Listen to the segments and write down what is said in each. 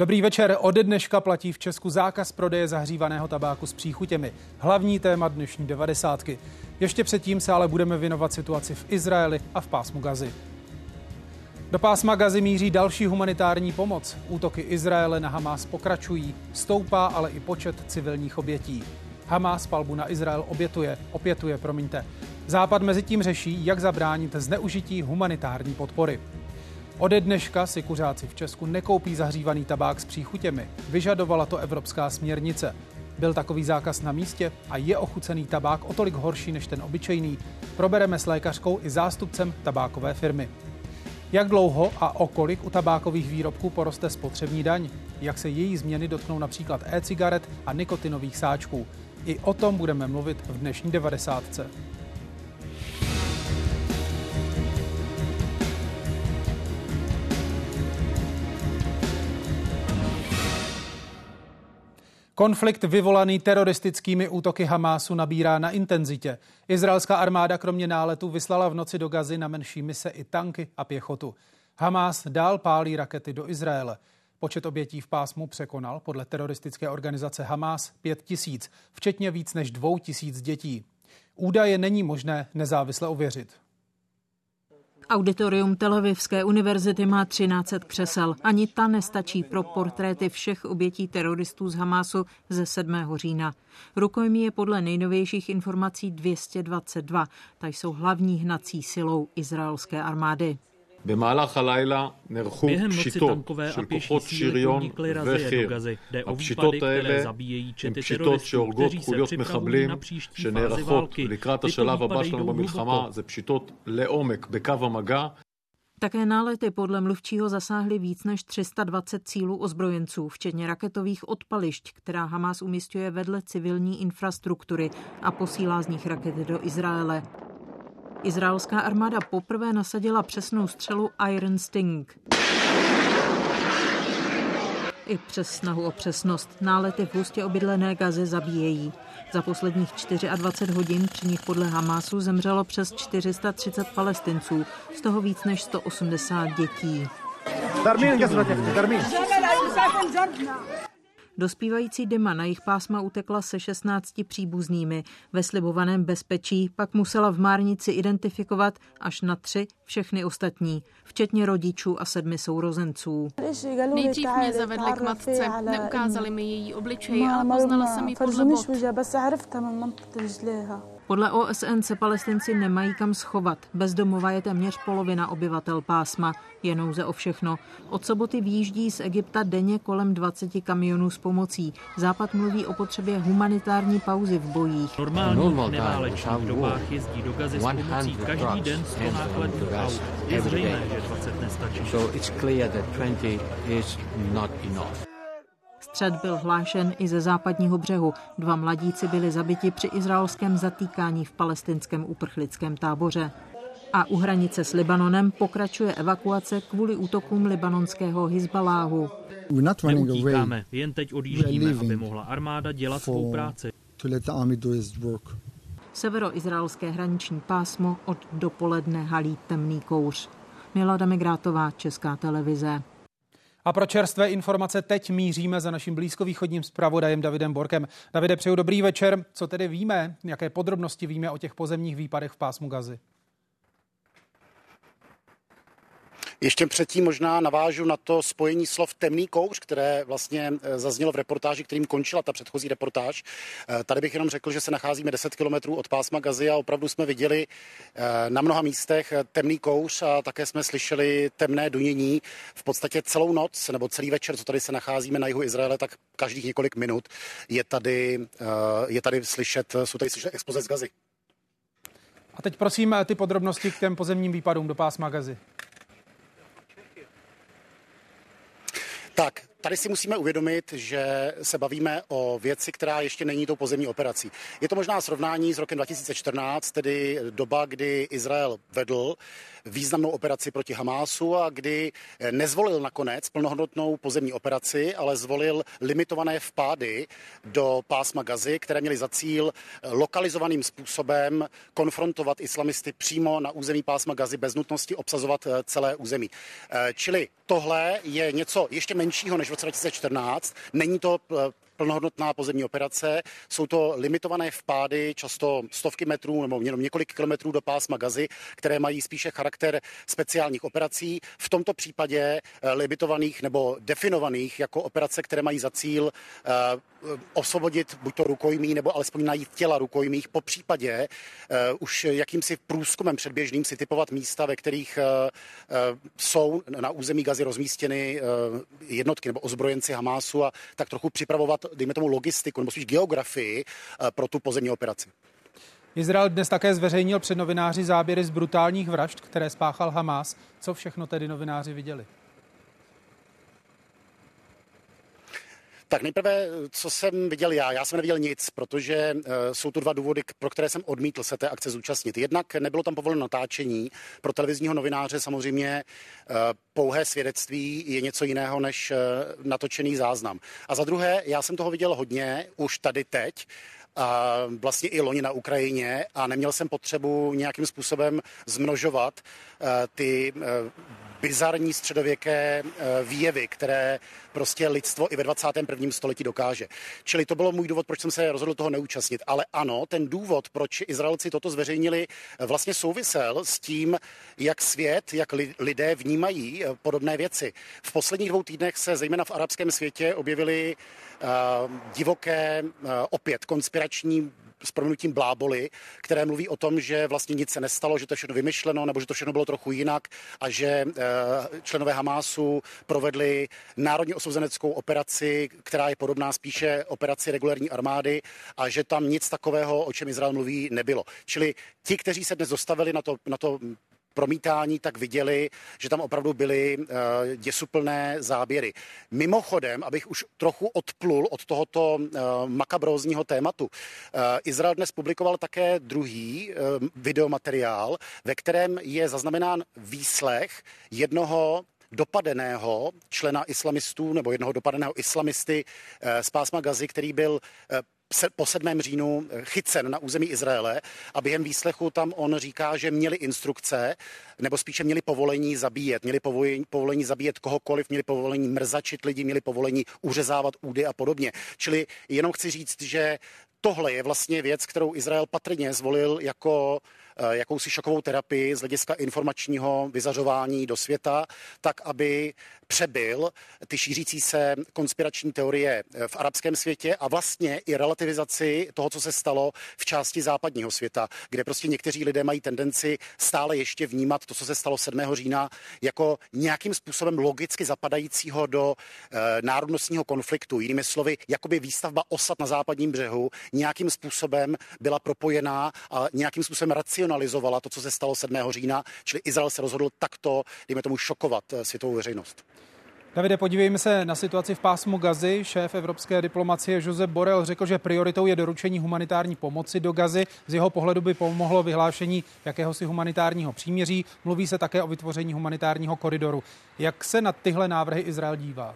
Dobrý večer. Ode dneška platí v Česku zákaz prodeje zahřívaného tabáku s příchutěmi. Hlavní téma dnešní devadesátky. Ještě předtím se ale budeme věnovat situaci v Izraeli a v pásmu Gazy. Do pásma Gazy míří další humanitární pomoc. Útoky Izraele na Hamás pokračují, stoupá ale i počet civilních obětí. Hamás palbu na Izrael obětuje, opětuje, promiňte. Západ mezi tím řeší, jak zabránit zneužití humanitární podpory. Ode dneška si kuřáci v Česku nekoupí zahřívaný tabák s příchutěmi. Vyžadovala to evropská směrnice. Byl takový zákaz na místě a je ochucený tabák o tolik horší než ten obyčejný? Probereme s lékařkou i zástupcem tabákové firmy. Jak dlouho a o kolik u tabákových výrobků poroste spotřební daň? Jak se její změny dotknou například e-cigaret a nikotinových sáčků? I o tom budeme mluvit v dnešní devadesátce. Konflikt vyvolaný teroristickými útoky Hamásu nabírá na intenzitě. Izraelská armáda kromě náletu vyslala v noci do Gazy na menší mise i tanky a pěchotu. Hamás dál pálí rakety do Izraele. Počet obětí v pásmu překonal podle teroristické organizace Hamás 5 tisíc, včetně víc než dvou tisíc dětí. Údaje není možné nezávisle ověřit. Auditorium Telavivské univerzity má 13 křesel. Ani ta nestačí pro portréty všech obětí teroristů z Hamásu ze 7. října. Rukojmí je podle nejnovějších informací 222. Ta jsou hlavní hnací silou izraelské armády. Během noci tankové a pěší síly podnikly razie do Gazy. Jde o výpady, které zabíjejí čety teroristů, kteří se připravují na příští fázi války. Tyto výpady jdou hluboko. Také nálety podle mluvčího zasáhly víc než 320 cílů ozbrojenců, včetně raketových odpališť, která Hamas umistuje vedle civilní infrastruktury a posílá z nich rakety do Izraele. Izraelská armáda poprvé nasadila přesnou střelu Iron Sting. I přes snahu o přesnost nálety v hustě obydlené Gaze zabíjejí. Za posledních 24 hodin při nich podle Hamásu zemřelo přes 430 palestinců, z toho víc než 180 dětí. Dospívající Dema na jejich pásma utekla se 16 příbuznými. Ve slibovaném bezpečí pak musela v Márnici identifikovat až na tři všechny ostatní, včetně rodičů a sedmi sourozenců. Nejdřív mě zavedli k matce, neukázali mi její obličej, ale poznala jsem ji podle bod. Podle OSN se palestinci nemají kam schovat. Bezdomova je téměř polovina obyvatel pásma. Je nouze o všechno. Od soboty výjíždí z Egypta denně kolem 20 kamionů s pomocí. Západ mluví o potřebě humanitární pauzy v bojích. Normální neválečných dobách jezdí do Gazy s pomocí každý den 100 nákladních aut. Je zřejmé, že 20 nestačí. Střed byl hlášen i ze západního břehu. Dva mladíci byli zabiti při izraelském zatýkání v palestinském uprchlickém táboře. A u hranice s Libanonem pokračuje evakuace kvůli útokům libanonského Hizbaláhu. Neutíkáme, jen teď odjíždíme, aby mohla armáda dělat svou práci. Severoizraelské hraniční pásmo od dopoledne halí temný kouř. Milada Migrátová, Česká televize. A pro čerstvé informace teď míříme za naším blízkovýchodním zpravodajem Davidem Borkem. Davide, přeju dobrý večer. Co tedy víme, jaké podrobnosti víme o těch pozemních výpadech v pásmu Gazy? Ještě předtím možná navážu na to spojení slov temný kouř, které vlastně eh, zaznělo v reportáži, kterým končila ta předchozí reportáž. Eh, tady bych jenom řekl, že se nacházíme 10 kilometrů od pásma Gazy a opravdu jsme viděli eh, na mnoha místech temný kouř a také jsme slyšeli temné dunění. V podstatě celou noc nebo celý večer, co tady se nacházíme na jihu Izraele, tak každých několik minut je tady, je tady slyšet, jsou tady slyšet expoze z Gazy. A teď prosím ty podrobnosti k těm pozemním výpadům do pásma Gazy. Tak, tady si musíme uvědomit, že se bavíme o věci, která ještě není tou pozemní operací. Je to možná srovnání s rokem 2014, tedy doba, kdy Izrael vedl významnou operaci proti Hamásu a kdy nezvolil nakonec plnohodnotnou pozemní operaci, ale zvolil limitované vpády do pásma Gazy, které měly za cíl lokalizovaným způsobem konfrontovat islamisty přímo na území pásma Gazy bez nutnosti obsazovat celé území. Čili tohle je něco ještě menšího než než v roce 2014. Není to plnohodnotná pozemní operace. Jsou to limitované vpády, často stovky metrů nebo jenom několik kilometrů do pásma gazy, které mají spíše charakter speciálních operací. V tomto případě eh, limitovaných nebo definovaných jako operace, které mají za cíl uh, osvobodit buď to rukojmí, nebo alespoň najít těla rukojmích, po případě uh, už jakýmsi průzkumem předběžným si typovat místa, ve kterých jsou na území gazy rozmístěny jednotky nebo ozbrojenci Hamásu a tak trochu připravovat dejme tomu, logistiku nebo spíš geografii eh, pro tu pozemní operaci. Izrael dnes také zveřejnil před novináři záběry z brutálních vražd, které spáchal Hamas. Co všechno tedy novináři viděli? Tak nejprve, co jsem viděl já. Já jsem neviděl nic, protože uh, jsou tu dva důvody, pro které jsem odmítl se té akce zúčastnit. Jednak nebylo tam povoleno natáčení. Pro televizního novináře samozřejmě uh, pouhé svědectví je něco jiného než uh, natočený záznam. A za druhé, já jsem toho viděl hodně, už tady teď a vlastně i loni na Ukrajině a neměl jsem potřebu nějakým způsobem zmnožovat ty bizarní středověké eh, výjevy, které prostě lidstvo i ve 21. století dokáže. Čili to bylo můj důvod, proč jsem se rozhodl toho neúčastnit. Ale ano, ten důvod, proč Izraelci toto zveřejnili, eh, vlastně souvisel s tím, jak svět, jak lidé vnímají eh, podobné věci. V posledních dvou týdnech se zejména v arabském světě objevily divoké, opět konspirační s proměnutím bláboli, které mluví o tom, že vlastně nic se nestalo, že to je všechno vymyšleno, nebo že to všechno bylo trochu jinak a že eh, členové Hamásu provedli národně osvozeneckou operaci, která je podobná spíše operaci regulární armády a že tam nic takového, o čem Izrael mluví, nebylo. Čili ti, kteří se dnes dostavili na to, na to promítání, tak viděli, že tam opravdu byly uh, děsuplné záběry. Mimochodem, abych už trochu odplul od tohoto uh, makabrózního tématu, uh, Izrael dnes publikoval také druhý uh, videomateriál, ve kterém je zaznamenán výslech jednoho dopadeného člena islamistů nebo jednoho dopadeného islamisty z pásma Gazy, který byl po 7. říjnu eh, chycen na území Izraele a během výslechu tam on říká, že měli instrukce, nebo spíše měli povolení zabíjet, měli povolení, povolení zabíjet kohokoliv, měli povolení mrzačit lidi, měli povolení uřezávat údy a podobně. Čili jenom chci říct, že tohle je vlastně věc, kterou Izrael patrně zvolil jako jakousi šokovou terapii z hlediska informačního vyzařování do světa, tak aby přebyl ty šířící se konspirační teorie eh, v arabském světě a vlastně i relativizaci toho, co se stalo v části západního světa, kde prostě někteří lidé mají tendenci stále ještě vnímat to, co se stalo 7. října, jako nějakým způsobem logicky zapadajícího do e, národnostního konfliktu. Jinými slovy, jakoby výstavba osad na západním břehu nějakým způsobem byla propojená a nějakým způsobem racionální racionalizovala to, co se stalo 7. října, čili Izrael se rozhodl takto, dejme tomu, šokovat eh, světovou veřejnost. Davide, podívejme se na situaci v pásmu Gazy. Šéf evropské diplomacie Josep Borrell řekl, že prioritou je doručení humanitární pomoci do Gazy. Z jeho pohledu by pomohlo vyhlášení jakéhosi humanitárního příměří. Mluví se také o vytvoření humanitárního koridoru. Jak se na tyhle návrhy Izrael dívá?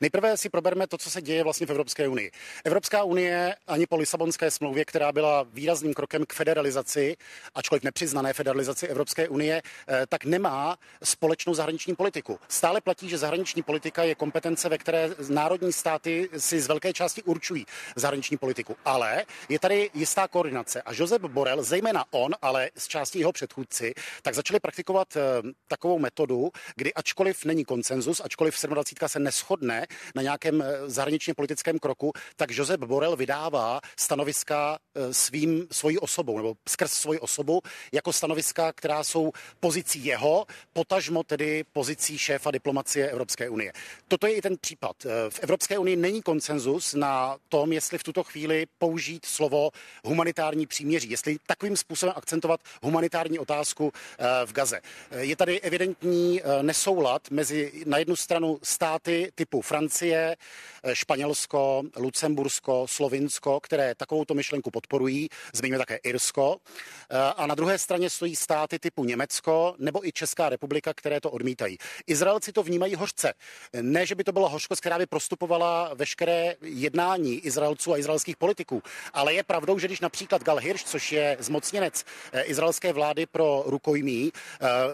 Nejprve si probereme to, co se děje vlastně v Evropské unii. Evropská unie ani po Lisabonské smlouvě, která byla výrazným krokem k federalizaci, ačkoliv nepřiznané federalizaci Evropské unie, eh, tak nemá společnou zahraniční politiku. Stále platí, že zahraniční politika je kompetence, ve které národní státy si z velké části určují zahraniční politiku. Ale je tady jistá koordinace a Josep Borel, zejména on, ale z části jeho předchůdci, tak začali praktikovat eh, takovou metodu, kdy ačkoliv není konsenzus, ačkoliv 27 se neschodne na nějakém eh, zahraničně politickém kroku, tak Josep Borel vydává stanoviska eh, svým, svojí osobou, nebo skrz svoji osobu, jako stanoviska, která jsou pozicí jeho, potažmo tedy pozicí šéfa diplomacie Evropské unie. Toto je i ten případ. Eh, v Evropské unii není konsenzus na tom, jestli v tuto chvíli použít slovo humanitární příměří, jestli takovým způsobem akcentovat humanitární otázku v Gaze. Je tady evidentní nesoulad mezi na jednu stranu státy typu eh, Španělsko, Lucembursko, Slovinsko, které takovouto myšlenku podporují, zmíníme také Irsko. Eh, a na druhé straně stojí státy typu Německo nebo i Česká republika, které to odmítají. Izraelci to vnímají hořce. Ne, že by to byla hořkost, která by prostupovala veškeré jednání Izraelců a izraelských politiků, ale je pravdou, že když například Gal Hirsch, což je zmocněnec izraelské vlády pro rukojmí,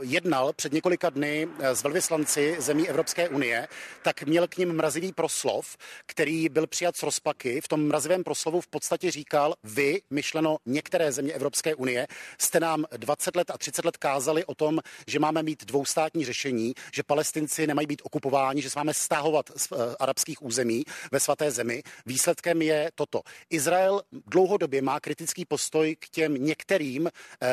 jednal před několika dny s velvyslanci zemí Evropské unie, tak měl k ním mrazivý proslov, který byl přijat z rozpaky. V tom mrazivém proslovu v podstatě říkal, vy, myšleno některé země Evropské unie, jste nám 20 let a 30 let kázali o tom, že máme mít dvoustátní řešení, že palestinci nemají být okupováni, že se máme stahovat z uh, arabských území ve svaté zemi. Výsledkem je toto. Izrael dlouhodobě má kritický postoj k těm některým uh,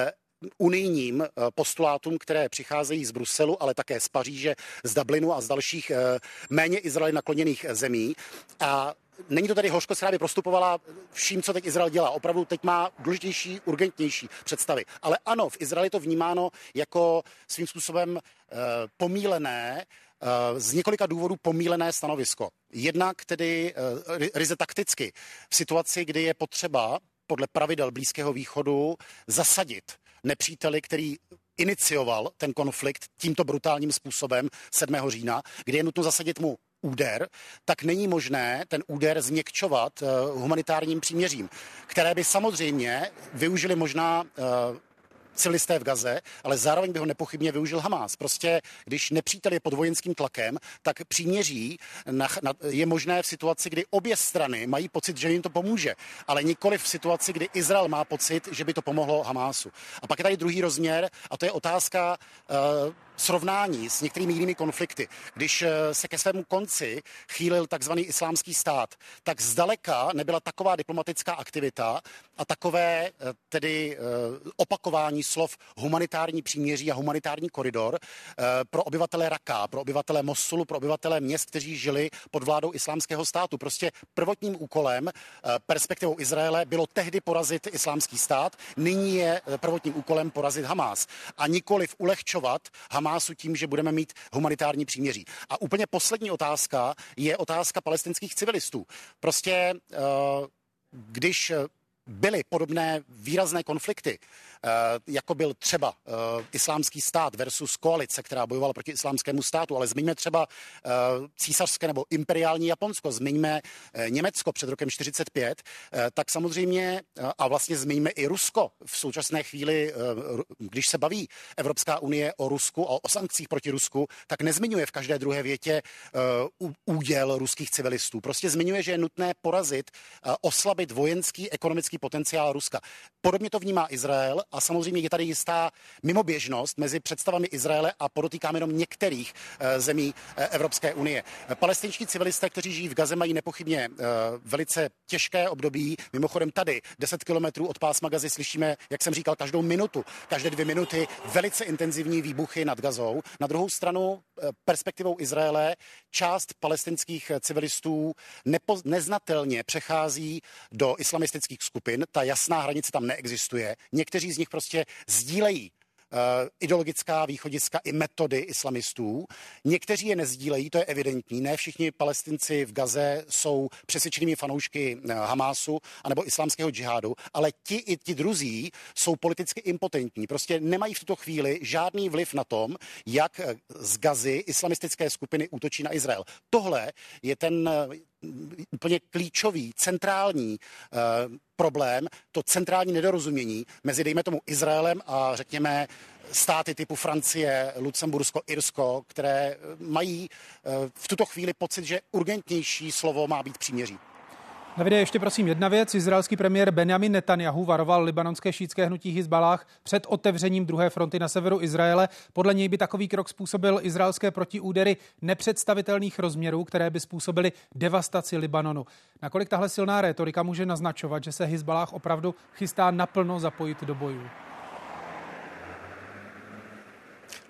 unijním eh, postulátům, které přicházejí z Bruselu, ale také z Paříže, z Dublinu a z dalších eh, méně Izraeli nakloněných zemí. A Není to tady hořkost, která by prostupovala vším, co teď Izrael dělá. Opravdu teď má důležitější, urgentnější představy. Ale ano, v Izraeli to vnímáno jako svým způsobem e, pomílené, z několika důvodů pomílené stanovisko. Jednak tedy ryze takticky. V situaci, kdy je potřeba podle pravidel Blízkého východu zasadit nepříteli, který inicioval ten konflikt tímto brutálním způsobem 7. října, kdy je nutno zasadit mu úder, tak není možné ten úder změkčovat uh, humanitárním příměřím, které by samozřejmě využili možná uh, civilisté v Gaze, ale zároveň by ho nepochybně využil Hamás. Prostě, když nepřítel je pod vojenským tlakem, tak příměří na, na, je možné v situaci, kdy obě strany mají pocit, že jim to pomůže, ale nikoli v situaci, kdy Izrael má pocit, že by to pomohlo Hamásu. A pak je tady druhý rozměr, a to je otázka uh, srovnání s některými jinými konflikty. Když eh, se ke svému konci chýlil takzvaný islámský stát, tak zdaleka nebyla taková diplomatická aktivita a takové eh, tedy eh, opakování slov humanitární příměří a humanitární koridor pro obyvatele Raka, pro obyvatele Mosulu, pro obyvatele měst, kteří žili pod vládou islámského státu. Prostě prvotním úkolem, perspektivou Izraele, bylo tehdy porazit islámský stát, nyní je prvotním úkolem porazit Hamás a nikoliv ulehčovat Hamás Hamásu tím, že budeme mít humanitární příměří. A úplně poslední otázka je otázka palestinských civilistů. Prostě eh, když byly podobné výrazné konflikty, eh, jako byl třeba eh, islámský stát versus koalice, která bojovala proti islámskému státu, ale zmiňme třeba eh, císařské nebo imperiální Japonsko, zmiňme Německo před rokem 45, tak samozřejmě a vlastně zmiňme i Rusko. V současné chvíli, když se baví Evropská unie o Rusku a o sankcích proti Rusku, tak nezmiňuje v každé druhé větě úděl ruských civilistů. Prostě zmiňuje, že je nutné porazit, oslabit vojenský, ekonomický ekonomický potenciál Ruska. Podobně to vnímá Izrael a samozřejmě je tady jistá mimoběžnost mezi představami Izraele a podotýkám jenom některých uh, zemí uh, Evropské unie. Palestinští civilisté, kteří žijí v Gaze, mají nepochybně uh, velice těžké období. Mimochodem tady 10 kilometrů od pásma Gazy slyšíme, jak jsem říkal, každou minutu, každé dvě minuty velice intenzivní výbuchy nad Gazou. Na druhou stranu perspektivou Izraele část palestinských civilistů nepo, neznatelně přechází do islamistických skupin skupin, ta jasná hranice tam neexistuje. Někteří z nich prostě sdílejí uh, ideologická východiska i metody islamistů. Někteří je nezdílejí, to je evidentní. Ne všichni palestinci v Gaze jsou přesvědčenými fanoušky uh, Hamásu anebo islámského džihádu, ale ti i ti druzí jsou politicky impotentní. Prostě nemají v tuto chvíli žádný vliv na tom, jak uh, z Gazy islamistické skupiny útočí na Izrael. Tohle je ten úplně klíčový, centrální uh, problém, to centrální nedorozumění mezi, dejme tomu, Izraelem a řekněme státy typu Francie, Lucembursko, Irsko, které eh, mají uh, v tuto chvíli pocit, že urgentnější slovo má být příměří. Davide, ještě prosím jedna věc. Izraelský premiér Benjamin Netanyahu varoval libanonské šítské hnutí Hizbalách před otevřením druhé fronty na severu Izraele. Podle něj by takový krok způsobil izraelské protiúdery nepředstavitelných rozměrů, které by způsobily devastaci Libanonu. Nakolik tahle silná rétorika může naznačovat, že se Hizbalách opravdu chystá naplno zapojit do bojů?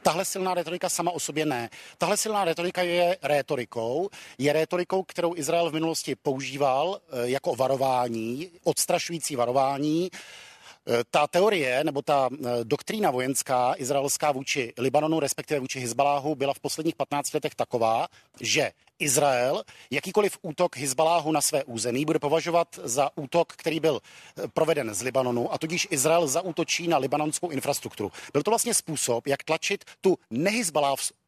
Tahle silná retorika sama o sobě ne. Tahle silná retorika je rétorikou. Je rétorikou, kterou Izrael v minulosti používal eh, jako varování, odstrašující varování. Eh, ta teorie nebo ta eh, doktrína vojenská izraelská vůči Libanonu, respektive vůči Hezbaláhu, byla v posledních 15 letech taková, že Izrael jakýkoliv útok Hezbaláhu na své území bude považovat za útok, který byl eh, proveden z Libanonu a tudíž Izrael zaútočí na libanonskou infrastrukturu. Byl to vlastně způsob, jak tlačit tu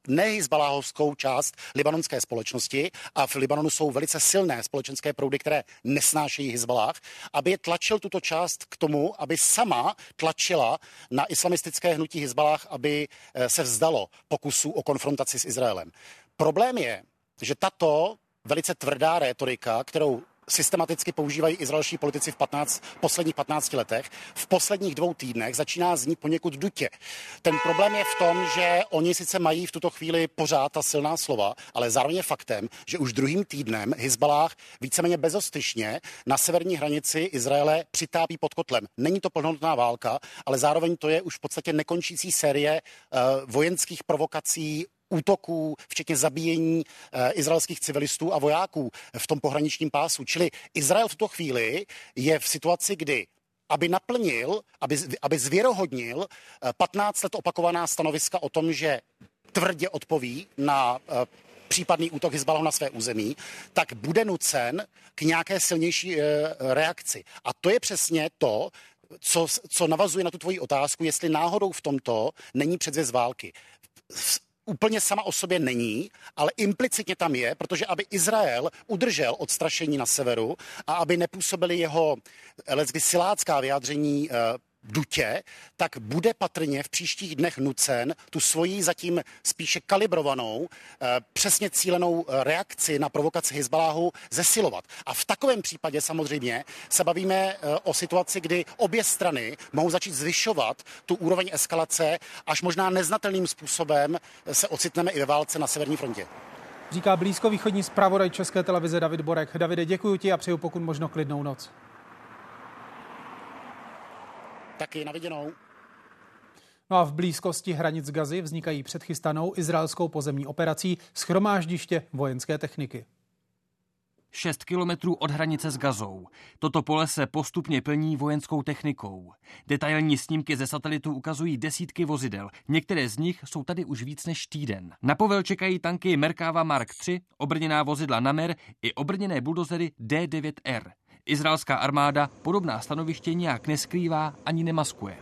nehizbaláhovskou část libanonské společnosti a v Libanonu jsou velice silné společenské proudy, které nesnášejí Hizbalách, aby je tlačil tuto část k tomu, aby sama tlačila na islamistické hnutí Hizbalách, aby eh, se vzdalo pokusů o konfrontaci s Izraelem. Problém je, že tato velice tvrdá rétorika, kterou systematicky používají izraelští politici v 15, posledních 15 letech, v posledních dvou týdnech začíná znít poněkud dutě. Ten problém je v tom, že oni sice mají v tuto chvíli pořád ta silná slova, ale zároveň je faktem, že už druhým týdnem Hezbalách víceméně bezostyšně na severní hranici Izraele přitápí pod kotlem. Není to plnohodnotná válka, ale zároveň to je už v podstatě nekončící série uh, vojenských provokací útoků, včetně zabíjení e, izraelských civilistů a vojáků v tom pohraničním pásu. Čili Izrael v tuto chvíli je v situaci, kdy aby naplnil, aby, aby zvěrohodnil 15 eh, let opakovaná stanoviska o tom, že tvrdě odpoví na e, případný útok Hezbalahu na své území, tak bude nucen k nějaké silnější reakci. A to je přesně to, co, co navazuje na tu tvoji otázku, jestli náhodou v tomto není předzvěst války úplně sama o sobě není, ale implicitně tam je, protože aby Izrael udržel odstrašení na severu a aby nepůsobili jeho lecky silácká vyjádření eh, dutě, tak bude patrně v příštích dnech nucen tu svoji zatím spíše kalibrovanou, eh, přesně cílenou eh, reakci na provokaci Hezbaláhu zesilovat. A v takovém případě samozřejmě se bavíme eh, o situaci, kdy obě strany mohou začít zvyšovat tu úroveň eskalace, až možná neznatelným způsobem se ocitneme i ve válce na severní frontě. Říká blízkovýchodní zpravodaj České televize David Borek. Davide, děkuji ti a přeju pokud možno klidnou noc. Taky na viděnou. No a v blízkosti hranic Gazy vznikají předchystanou izraelskou pozemní operací schromáždiště vojenské techniky. 6 kilometrů od hranice s Gazou. Toto pole se postupně plní vojenskou technikou. Detailní snímky ze satelitu ukazují desítky vozidel. Některé z nich jsou tady už víc než týden. Na povel čekají tanky Merkava Mark III, obrněná vozidla Namer i obrněné buldozery D9R. Izraelská armáda podobná stanoviště nijak neskrývá ani nemaskuje.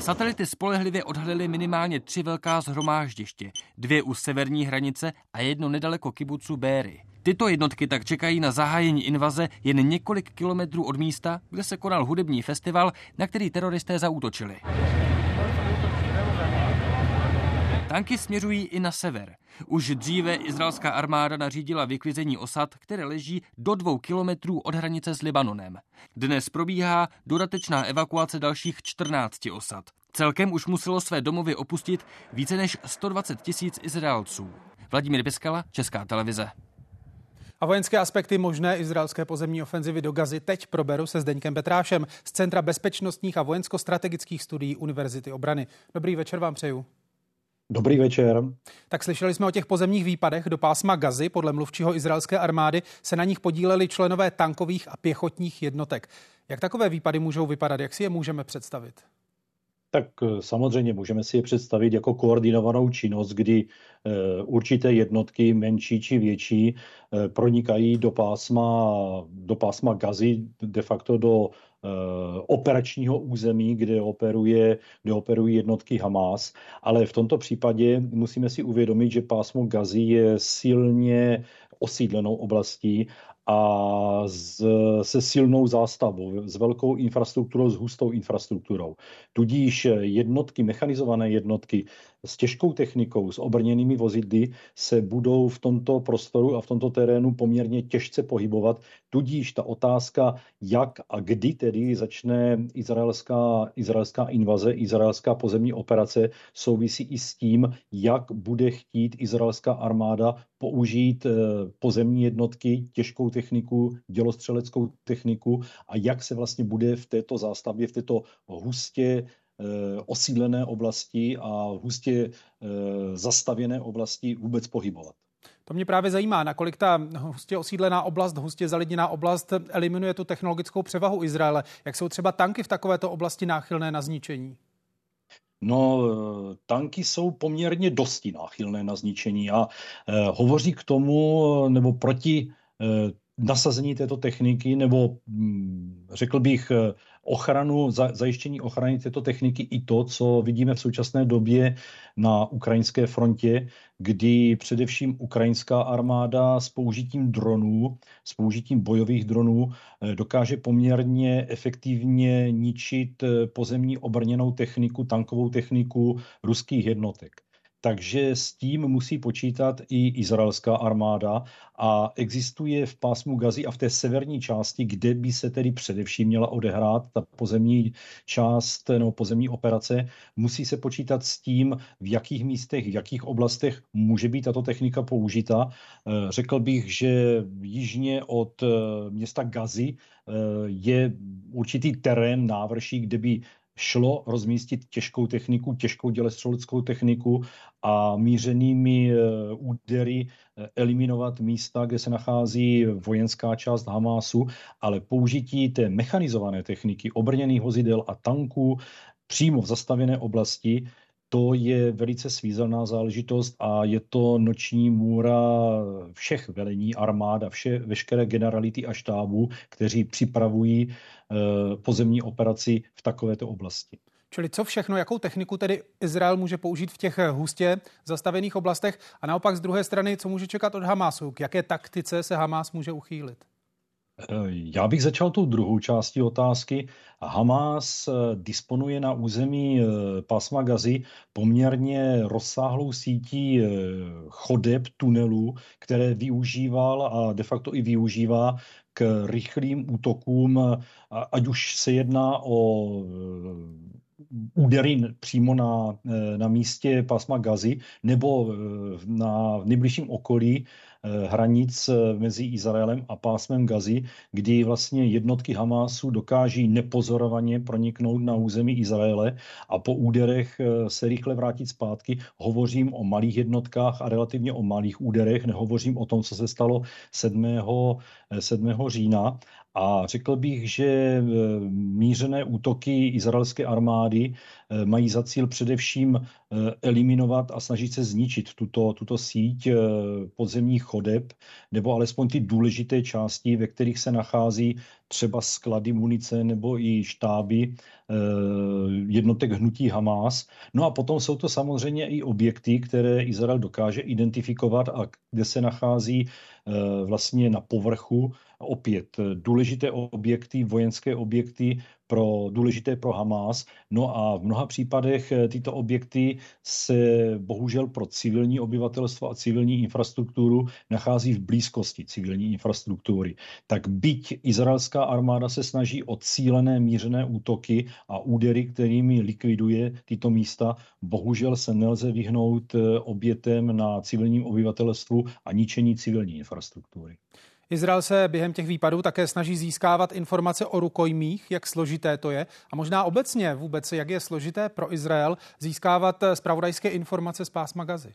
Satelity spolehlivě odhalily minimálně tři velká zhromáždiště, dvě u severní hranice a jedno nedaleko kibucu Béry. Tyto jednotky tak čekají na zahájení invaze jen několik kilometrů od místa, kde se konal hudební festival, na který teroristé zaútočili. Tanky směřují i na sever. Už dříve izraelská armáda nařídila vyklizení osad, které leží do dvou kilometrů od hranice s Libanonem. Dnes probíhá dodatečná evakuace dalších 14 osad. Celkem už muselo své domovy opustit více než 120 tisíc Izraelců. Vladimír Biskala, Česká televize. A vojenské aspekty možné izraelské pozemní ofenzivy do Gazy teď proberu se Zdeňkem Petrášem z Centra bezpečnostních a vojensko-strategických studií Univerzity obrany. Dobrý večer vám přeju. Dobrý večer. Tak slyšeli jsme o těch pozemních výpadech do pásma Gazy. Podle mluvčího izraelské armády se na nich podíleli členové tankových a pěchotních jednotek. Jak takové výpady můžou vypadat? Jak si je můžeme představit? Tak eh, samozřejmě můžeme si je představit jako koordinovanou činnost, kdy eh, určité jednotky, menší či větší, eh, pronikají do pásma, do pásma Gazy, de facto do operačního území, kde, operuje, kde operují jednotky Hamas. Ale v tomto případě musíme si uvědomit, že pásmo Gazy je silně osídlenou oblastí a s, se silnou zástavou, s velkou infrastrukturou, s hustou infrastrukturou. Tudíž jednotky, mechanizované jednotky s těžkou technikou, s obrněnými vozidly se budou v tomto prostoru a v tomto terénu poměrně těžce pohybovat. Tudíž ta otázka, jak a kdy tedy začne izraelská, izraelská invaze, izraelská pozemní operace, souvisí i s tím, jak bude chtít izraelská armáda použít eh, pozemní jednotky, těžkou techniku, dělostřeleckou techniku a jak se vlastně bude v této zástavbě, v této hustě osídlené oblasti a hustě eh, zastavěné oblasti vůbec pohybovat. To mě právě zajímá, nakolik ta hustě osídlená oblast, hustě zalidněná oblast eliminuje tu technologickou převahu Izraele. Jak jsou třeba tanky v takovéto oblasti náchylné na zničení? No, tanky jsou poměrně dosti náchylné na zničení a eh, hovoří k tomu nebo proti eh, nasazení této techniky nebo hm, řekl bych ochranu, za, zajištění ochrany této techniky i to, co vidíme v současné době na ukrajinské frontě, kdy především ukrajinská armáda s použitím dronů, s použitím bojových dronů eh, dokáže poměrně efektivně ničit eh, pozemní obrněnou techniku, tankovou techniku ruských jednotek takže s tím musí počítat i izraelská armáda a existuje v pásmu Gazy a v té severní části, kde by se tedy především měla odehrát ta pozemní část nebo pozemní operace, musí se počítat s tím, v jakých místech, v jakých oblastech může být tato technika použita. Eh, řekl bych, že jižně od eh, města Gazy eh, je určitý terén návrší, kde by šlo rozmístit těžkou techniku, těžkou dělestřeleckou techniku a mířenými eh, údery eh, eliminovat místa, kde se nachází vojenská část Hamásu, ale použití té mechanizované techniky, obrněných vozidel a tanků přímo v zastavěné oblasti to je velice svízelná záležitost a je to noční můra všech velení armáda, vše, veškeré generality a štábů, kteří připravují eh, pozemní operaci v takovéto oblasti. Čili co všechno, jakou techniku tedy Izrael může použít v těch hustě zastavených oblastech a naopak z druhé strany, co může čekat od Hamásu, k jaké taktice se Hamás může uchýlit? Já bych začal tou druhou částí otázky. Hamas eh, disponuje na území eh, pásma Gazy poměrně rozsáhlou sítí eh, chodeb, tunelů, které využíval a de facto i využívá k rychlým útokům, ať už se jedná o údery přímo na, na místě pásma Gazy nebo na nejbližším okolí Eh, hranic eh, mezi Izraelem a pásmem Gazy, kdy vlastně jednotky Hamásu dokáží nepozorovaně proniknout na území Izraele a po úderech eh, se rychle vrátit zpátky. Hovořím o malých jednotkách a relativně o malých úderech, nehovořím o tom, co se stalo 7. 7. října. A řekl bych, že mířené útoky izraelské armády mají za cíl především eliminovat a snažit se zničit tuto, tuto síť podzemních chodeb, nebo alespoň ty důležité části, ve kterých se nachází třeba sklady munice nebo i štáby jednotek hnutí Hamas. No a potom jsou to samozřejmě i objekty, které Izrael dokáže identifikovat a kde se nachází vlastně na povrchu opět důležité objekty, vojenské objekty pro, důležité pro Hamas. No a v mnoha případech eh, tyto objekty se bohužel pro civilní obyvatelstvo a civilní infrastrukturu nachází v blízkosti civilní infrastruktury. Tak byť izraelská armáda se snaží o cílené mířené útoky a údery, kterými likviduje tyto místa, bohužel se nelze vyhnout eh, obětem na civilním obyvatelstvu a ničení civilní infrastruktury. Izrael se během těch výpadů také snaží získávat informace o rukojmích, jak složité to je a možná obecně vůbec, jak je složité pro Izrael získávat spravodajské informace z pásma Gazy.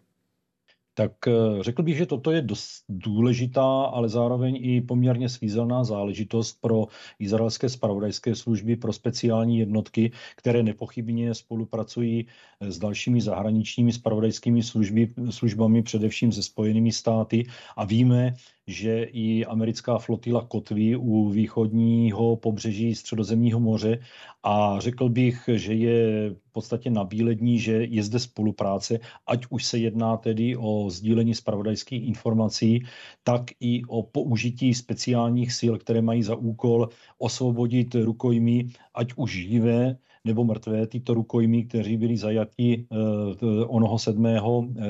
Tak eh, řekl bych, že toto je dost důležitá, ale zároveň i poměrně svízelná záležitost pro izraelské spravodajské služby, pro speciální jednotky, které nepochybně spolupracují eh, s dalšími zahraničními spravodajskými služby, službami, především se Spojenými státy. A víme, že i americká flotila kotví u východního pobřeží Středozemního moře a řekl bych, že je v podstatě nabílední, že je zde spolupráce, ať už se jedná tedy o sdílení spravodajských informací, tak i o použití speciálních sil, které mají za úkol osvobodit rukojmí, ať už živé, nebo mrtvé tyto rukojmí, kteří byli zajati eh, onoho 7. Eh,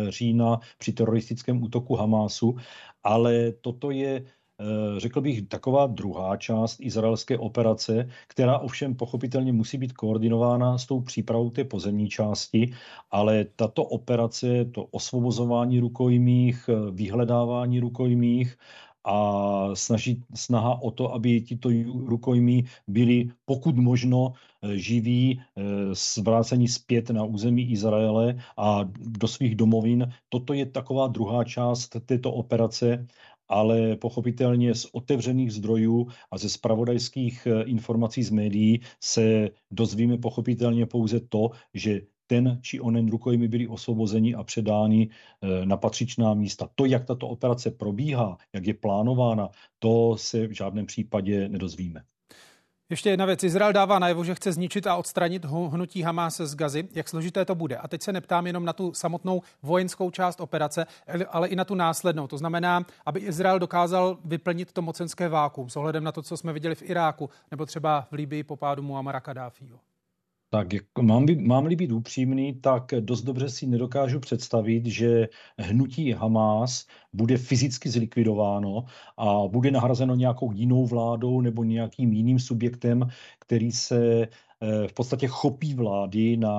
října při teroristickém útoku Hamásu. Ale toto je eh, řekl bych, taková druhá část izraelské operace, která ovšem pochopitelně musí být koordinována s tou přípravou té pozemní části, ale tato operace, to osvobozování rukojmích, vyhledávání rukojmích a snažit, snaha o to, aby tito rukojmí byli pokud možno eh, živí, zvrácení eh, zpět na území Izraele a do svých domovin. Toto je taková druhá část této operace, ale pochopitelně z otevřených zdrojů a ze spravodajských eh, informací z médií se dozvíme pochopitelně pouze to, že ten či onen rukojmi byli osvobozeni a předáni na patřičná místa. To, jak tato operace probíhá, jak je plánována, to se v žádném případě nedozvíme. Ještě jedna věc. Izrael dává najevo, že chce zničit a odstranit hnutí Hamas z Gazy. Jak složité to bude? A teď se neptám jenom na tu samotnou vojenskou část operace, ale i na tu následnou. To znamená, aby Izrael dokázal vyplnit to mocenské vákuum s ohledem na to, co jsme viděli v Iráku nebo třeba v Libii po pádu Muamara Kadáfího. Tak jako mám, mám-li být upřímný, tak dost dobře si nedokážu představit, že hnutí Hamas bude fyzicky zlikvidováno a bude nahrazeno nějakou jinou vládou nebo nějakým jiným subjektem, který se v podstatě chopí vlády na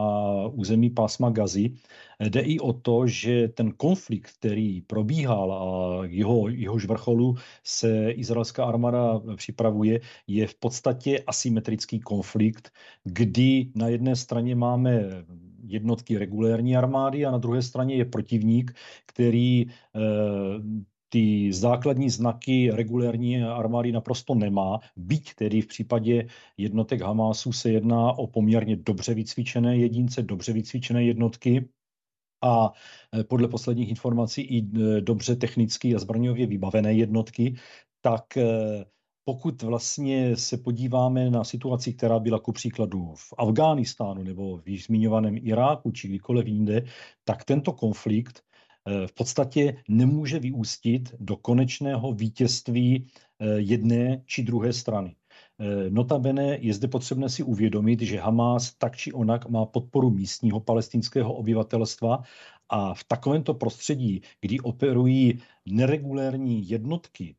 území pásma Gazy. Jde i o to, že ten konflikt, který probíhal a jeho, jehož vrcholu se izraelská armáda připravuje, je v podstatě asymetrický konflikt, kdy na jedné straně máme jednotky regulérní armády a na druhé straně je protivník, který eh, ty základní znaky regulérní armády naprosto nemá, byť tedy v případě jednotek Hamásu se jedná o poměrně dobře vycvičené jedince, dobře vycvičené jednotky a e, podle posledních informací i e, dobře technicky a zbraňově vybavené jednotky, tak e, pokud vlastně se podíváme na situaci, která byla ku příkladu v Afghánistánu nebo v zmiňovaném Iráku či kdykoliv jinde, tak tento konflikt v podstatě nemůže vyústit do konečného vítězství eh, jedné či druhé strany. Eh, notabene je zde potřebné si uvědomit, že Hamas tak či onak má podporu místního palestinského obyvatelstva a v takovémto prostředí, kdy operují neregulérní jednotky,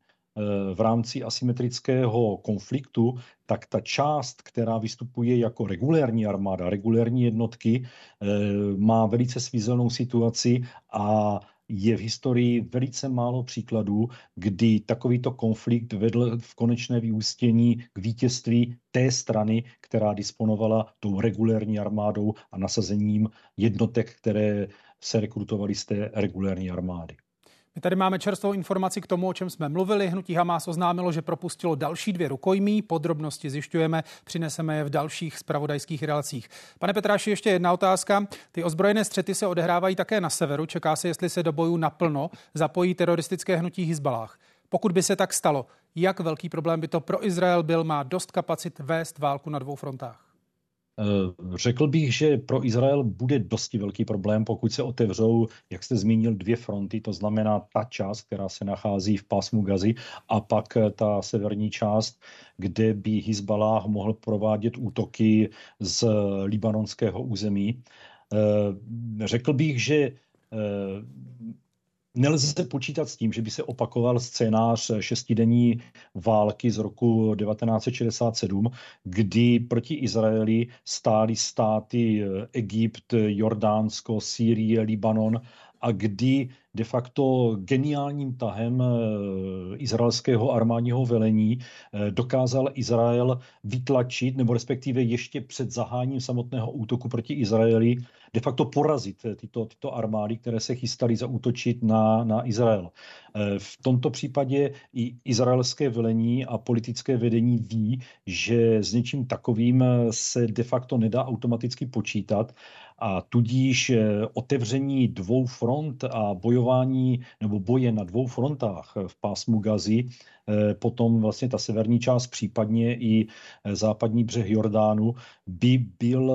v rámci asymetrického konfliktu, tak ta část, která vystupuje jako regulérní armáda, regulérní jednotky, eh, má velice svízelnou situaci a je v historii velice málo příkladů, kdy takovýto konflikt vedl v konečné vyústění k vítězství té strany, která disponovala tou regulérní armádou a nasazením jednotek, které se rekrutovaly z té regulérní armády. My tady máme čerstvou informaci k tomu, o čem jsme mluvili. Hnutí Hamas oznámilo, že propustilo další dvě rukojmí. Podrobnosti zjišťujeme, přineseme je v dalších spravodajských relacích. Pane Petráši, ještě jedna otázka. Ty ozbrojené střety se odehrávají také na severu. Čeká se, jestli se do bojů naplno zapojí teroristické hnutí Hizbalách. Pokud by se tak stalo, jak velký problém by to pro Izrael byl, má dost kapacit vést válku na dvou frontách? Eh, řekl bych, že pro Izrael bude dosti velký problém, pokud se otevřou, jak jste zmínil, dvě fronty, to znamená ta část, která se nachází v pásmu Gazy a pak eh, ta severní část, kde by Hezbalah mohl provádět útoky z libanonského území. Eh, řekl bych, že Nelze počítat s tím, že by se opakoval scénář šestidenní války z roku 1967, kdy proti Izraeli stály státy Egypt, Jordánsko, Sýrie, Libanon a kdy de facto geniálním tahem eh, izraelského armádního velení eh, dokázal Izrael vytlačit, nebo respektive ještě před zaháním samotného útoku proti Izraeli, de facto porazit eh, tyto, tyto armády, které se chystaly zaútočit na, na Izrael. V tomto případě i izraelské velení a politické vedení ví, že s něčím takovým se de facto nedá automaticky počítat a tudíž otevření dvou front a bojování nebo boje na dvou frontách v pásmu Gazy, eh, potom vlastně ta severní část, případně i eh, západní břeh Jordánu, by byl,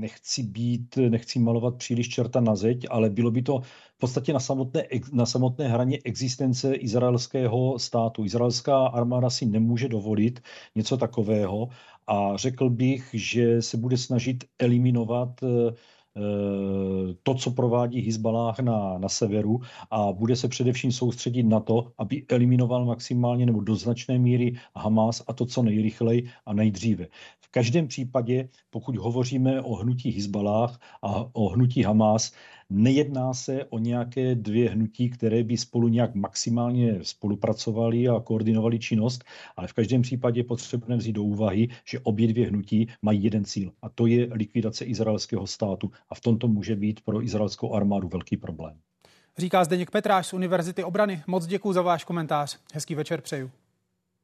nechci být, nechci malovat příliš čerta na zeď, ale bylo by to v podstatě na samotné, na samotné hraně existence izraelského státu. Izraelská armáda si nemůže dovolit něco takového a řekl bych, že se bude snažit eliminovat eh, Eh, to, co provádí Hezbalah na, na severu a bude se především soustředit na to, aby eliminoval maximálně nebo do značné míry Hamas a to, co nejrychleji a nejdříve. V každém případě, pokud hovoříme o hnutí Hezbalah a o hnutí Hamas, Nejedná se o nějaké dvě hnutí, které by spolu nějak maximálně spolupracovali a koordinovali činnost, ale v každém případě je potřebné vzít do úvahy, že obě dvě hnutí mají jeden cíl a to je likvidace izraelského státu a v tomto může být pro izraelskou armádu velký problém. Říká Zdeněk Petráš z Univerzity obrany. Moc děkuji za váš komentář. Hezký večer přeju.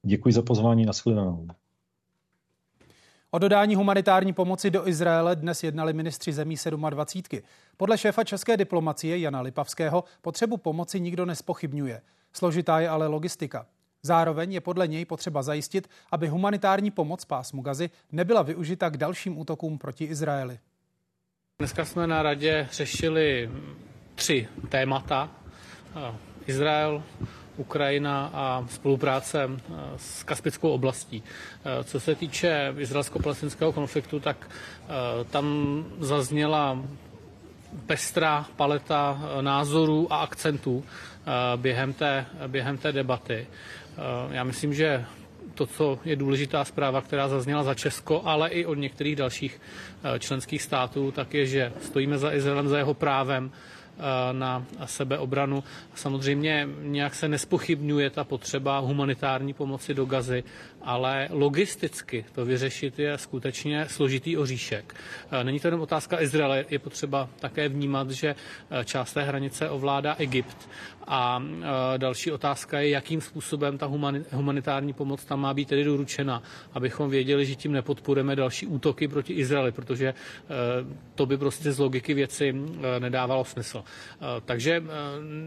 Děkuji za pozvání. na shledanou. O dodání humanitární pomoci do Izraele dnes jednali ministři zemí 27. Podle šéfa české diplomacie Jana Lipavského potřebu pomoci nikdo nespochybňuje. Složitá je ale logistika. Zároveň je podle něj potřeba zajistit, aby humanitární pomoc pásmu Gazy nebyla využita k dalším útokům proti Izraeli. Dneska jsme na radě řešili tři témata. Izrael, Ukrajina a spolupráce eh, s Kaspickou oblastí. Eh, co se týče izraelsko-palestinského konfliktu, tak eh, tam zazněla pestrá paleta názorů a akcentů během té, během té debaty. Já myslím, že to, co je důležitá zpráva, která zazněla za Česko, ale i od některých dalších členských států, tak je, že stojíme za Izraelem, za jeho právem na sebeobranu. Samozřejmě nějak se nespochybňuje ta potřeba humanitární pomoci do Gazy, ale logisticky to vyřešit je skutečně složitý oříšek. Není to jenom otázka Izraele, je potřeba také vnímat, že část té hranice ovládá Egypt a další otázka je, jakým způsobem ta humanitární pomoc tam má být tedy doručena, abychom věděli, že tím nepodporujeme další útoky proti Izraeli, protože to by prostě z logiky věci nedávalo smysl. Takže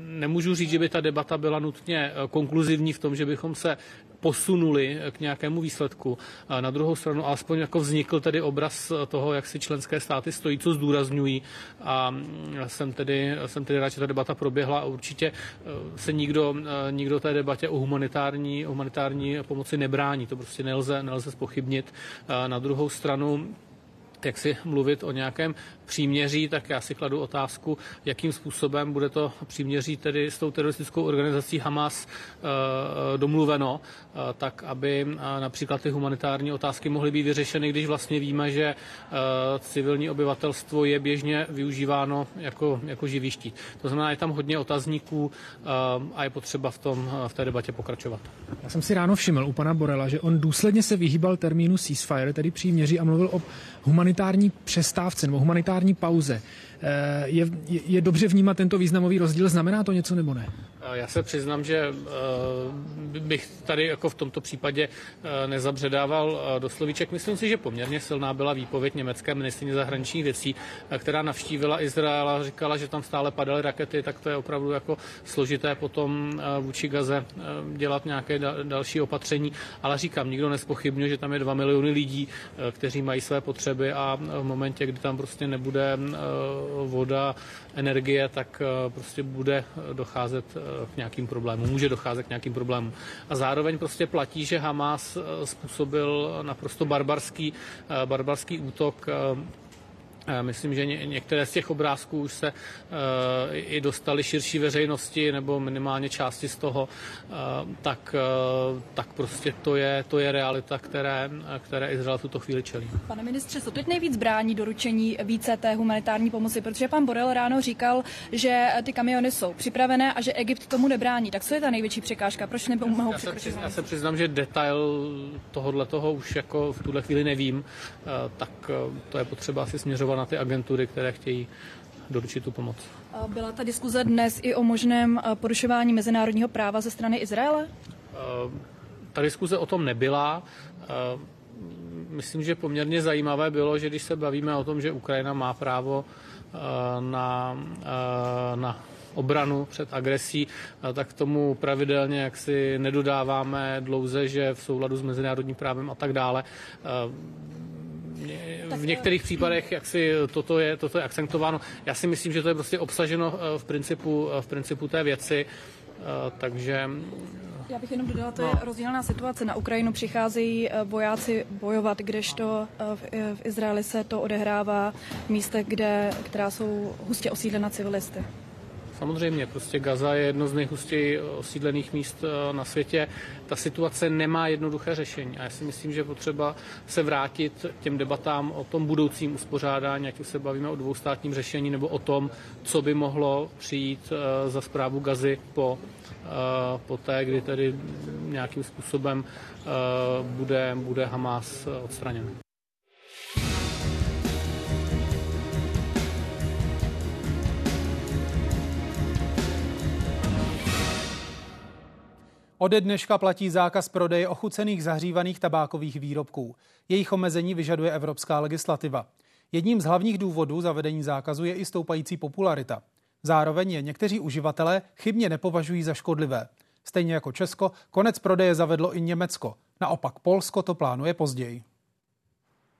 nemůžu říct, že by ta debata byla nutně konkluzivní v tom, že bychom se posunuli k nějakému výsledku. Na druhou stranu alespoň jako vznikl tedy obraz toho, jak si členské státy stojí, co zdůrazňují a jsem tedy, jsem tedy rád, že ta debata proběhla a určitě e, se nikdo, e, nikdo té debatě o humanitární, humanitární pomoci nebrání. To prostě nelze, nelze spochybnit. Na druhou stranu jak si mluvit o nějakém příměří, tak já si kladu otázku, jakým způsobem bude to příměří tedy s tou teroristickou organizací Hamas e, domluveno, e, tak aby e, například ty humanitární otázky mohly být vyřešeny, když vlastně víme, že civilní obyvatelstvo je běžně využíváno jako, jako živý štít. To znamená, je tam hodně otazníků a je potřeba v, tom, v té debatě pokračovat. Já jsem si ráno všiml u pana Borela, že on důsledně se vyhýbal termínu ceasefire, tedy příměří, a mluvil o humanitární přestávce nebo humanitární pauze. Eh, je, je dobře vnímat tento významový rozdíl? Znamená to něco nebo ne? Já se přiznám, že eh, bych tady jako v tomto případě eh, nezabředával do slovíček. Myslím si, že poměrně silná byla výpověď německé ministrině zahraničních věcí, která navštívila Izrael a říkala, že tam stále padaly rakety, tak to je opravdu jako složité potom vůči Gaze dělat nějaké další opatření. Ale říkám, nikdo nespochybňuje, že tam je dva miliony lidí, kteří mají své potřeby a v momentě, kdy tam prostě nebude voda, energie, tak eh, prostě bude docházet eh, k nějakým problémům, může docházet k nějakým problémům. A zároveň prostě platí, že Hamas eh, způsobil naprosto barbarský, barbarský útok Myslím, že některé z těch obrázků už se eh, i dostaly širší veřejnosti, nebo minimálně části z toho, eh, tak, eh, tak prostě to je, to je realita, které, které Izrael v tuto chvíli čelí. Pane ministře, co teď nejvíc brání doručení více té humanitární pomoci? Protože pan Borel ráno říkal, že ty kamiony jsou připravené a že Egypt tomu nebrání. Tak co je ta největší překážka? Proč nemohou já se, já se přiznám, že detail tohohle toho už jako v tuhle chvíli nevím, tak to je potřeba asi směřovat na ty agentury, které chtějí doručit tu pomoc. Byla ta diskuze dnes i o možném porušování mezinárodního práva ze strany Izraele? Ta diskuze o tom nebyla. Myslím, že poměrně zajímavé bylo, že když se bavíme o tom, že Ukrajina má právo na, na obranu před agresí, tak tomu pravidelně jaksi nedodáváme dlouze, že v souladu s mezinárodním právem a tak dále v některých případech jak si toto je, toto je akcentováno. Já si myslím, že to je prostě obsaženo eh, v principu, eh, v principu té věci, eh, takže já bych jenom dodala, to no. je rozdílná situace. Na Ukrajinu přicházejí vojáci bojovat, kdežto v, v Izraeli se to odehrává v místech, kde, která jsou hustě osídlena civilisty. Samozřejmě, prostě Gaza je jedno z nejhustěji osídlených míst eh, na světě. Ta situace nemá jednoduché řešení a já si myslím, že potřeba se vrátit těm debatám o tom budoucím uspořádání, ať už se bavíme o dvoustátním řešení nebo o tom, co by mohlo přijít eh, za zprávu Gazy po, eh, po té, kdy tedy nějakým způsobem bude, bude Hamas odstraněn. Ode dneška platí zákaz prodeje ochucených zahřívaných tabákových výrobků. Jejich omezení vyžaduje evropská legislativa. Jedním z hlavních důvodů zavedení zákazu je i stoupající popularita. Zároveň je někteří uživatelé chybně nepovažují za škodlivé. Stejně jako Česko, konec prodeje zavedlo i Německo. Naopak Polsko to plánuje později.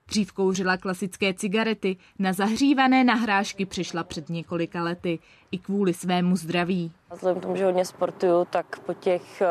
Dřív kouřila klasické cigarety, na zahřívané nahrážky přišla před několika lety i kvůli svému zdraví. Vzhledem k tomu, že hodně sportuju, tak po, těch, eh,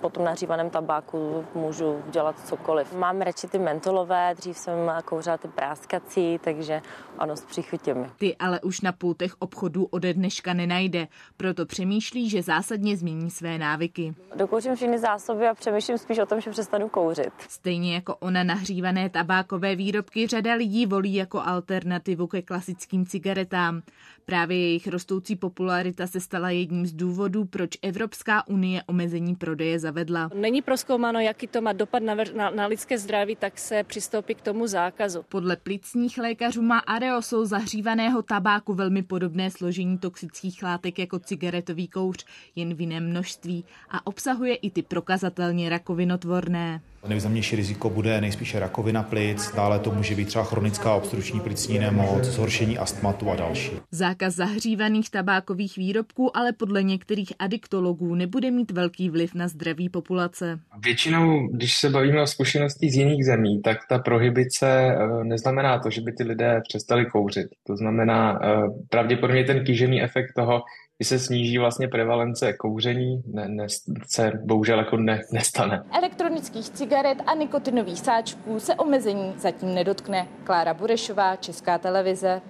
po tom nahřívaném tabáku můžu dělat cokoliv. Mám radši ty mentolové, dřív jsem kouřila ty práskací, takže ano, s příchutěmi. Ty ale už na pultech obchodů ode dneška nenajde, proto přemýšlí, že zásadně změní své návyky. Dokouřím všechny zásoby a přemýšlím spíš o tom, že přestanu kouřit. Stejně jako ona nahřívané tabákové výrobky řada lidí volí jako alternativu ke klasickým cigaretám. Právě jejich rostoucí popularita se stala jedním z důvodů, proč Evropská unie omezení prodeje zavedla. Není proskoumáno, jaký to má dopad na, na, na lidské zdraví, tak se přistoupí k tomu zákazu. Podle plicních lékařů má aerosol zahřívaného tabáku velmi podobné složení toxických látek jako cigaretový kouř, jen v jiném množství a obsahuje i ty prokazatelně rakovinotvorné. Nejvýznamnější riziko bude nejspíše rakovina plic, dále to může být třeba chronická obstrukční plicní nemoc, zhoršení astmatu a další. Zákaz zahřívaných tabákových výrobků ale podle některých adiktologů nebude mít velký vliv na zdraví populace. Většinou, když se bavíme o zkušenosti z jiných zemí, tak ta prohibice eh, neznamená to, že by ty lidé přestali kouřit. To znamená eh, pravděpodobně ten kýžený efekt toho, kdy se sníží vlastně prevalence kouření, ne, ne, se bohužel jako ne, nestane. Elektronických cigaret a nikotinových sáčků se omezení zatím nedotkne. Klára Burešová, Česká televize.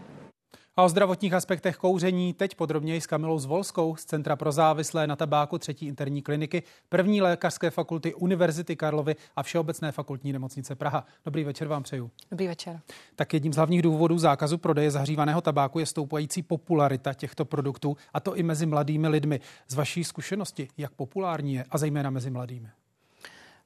A o zdravotních aspektech kouření teď podrobněji s Kamilou Zvolskou z Centra pro závislé na tabáku třetí interní kliniky, první lékařské fakulty Univerzity Karlovy a Všeobecné fakultní nemocnice Praha. Dobrý večer vám přeju. Dobrý večer. Tak jedním z hlavních důvodů zákazu prodeje zahřívaného tabáku je stoupající popularita těchto produktů, a to i mezi mladými lidmi. Z vaší zkušenosti, jak populární je, a zejména mezi mladými?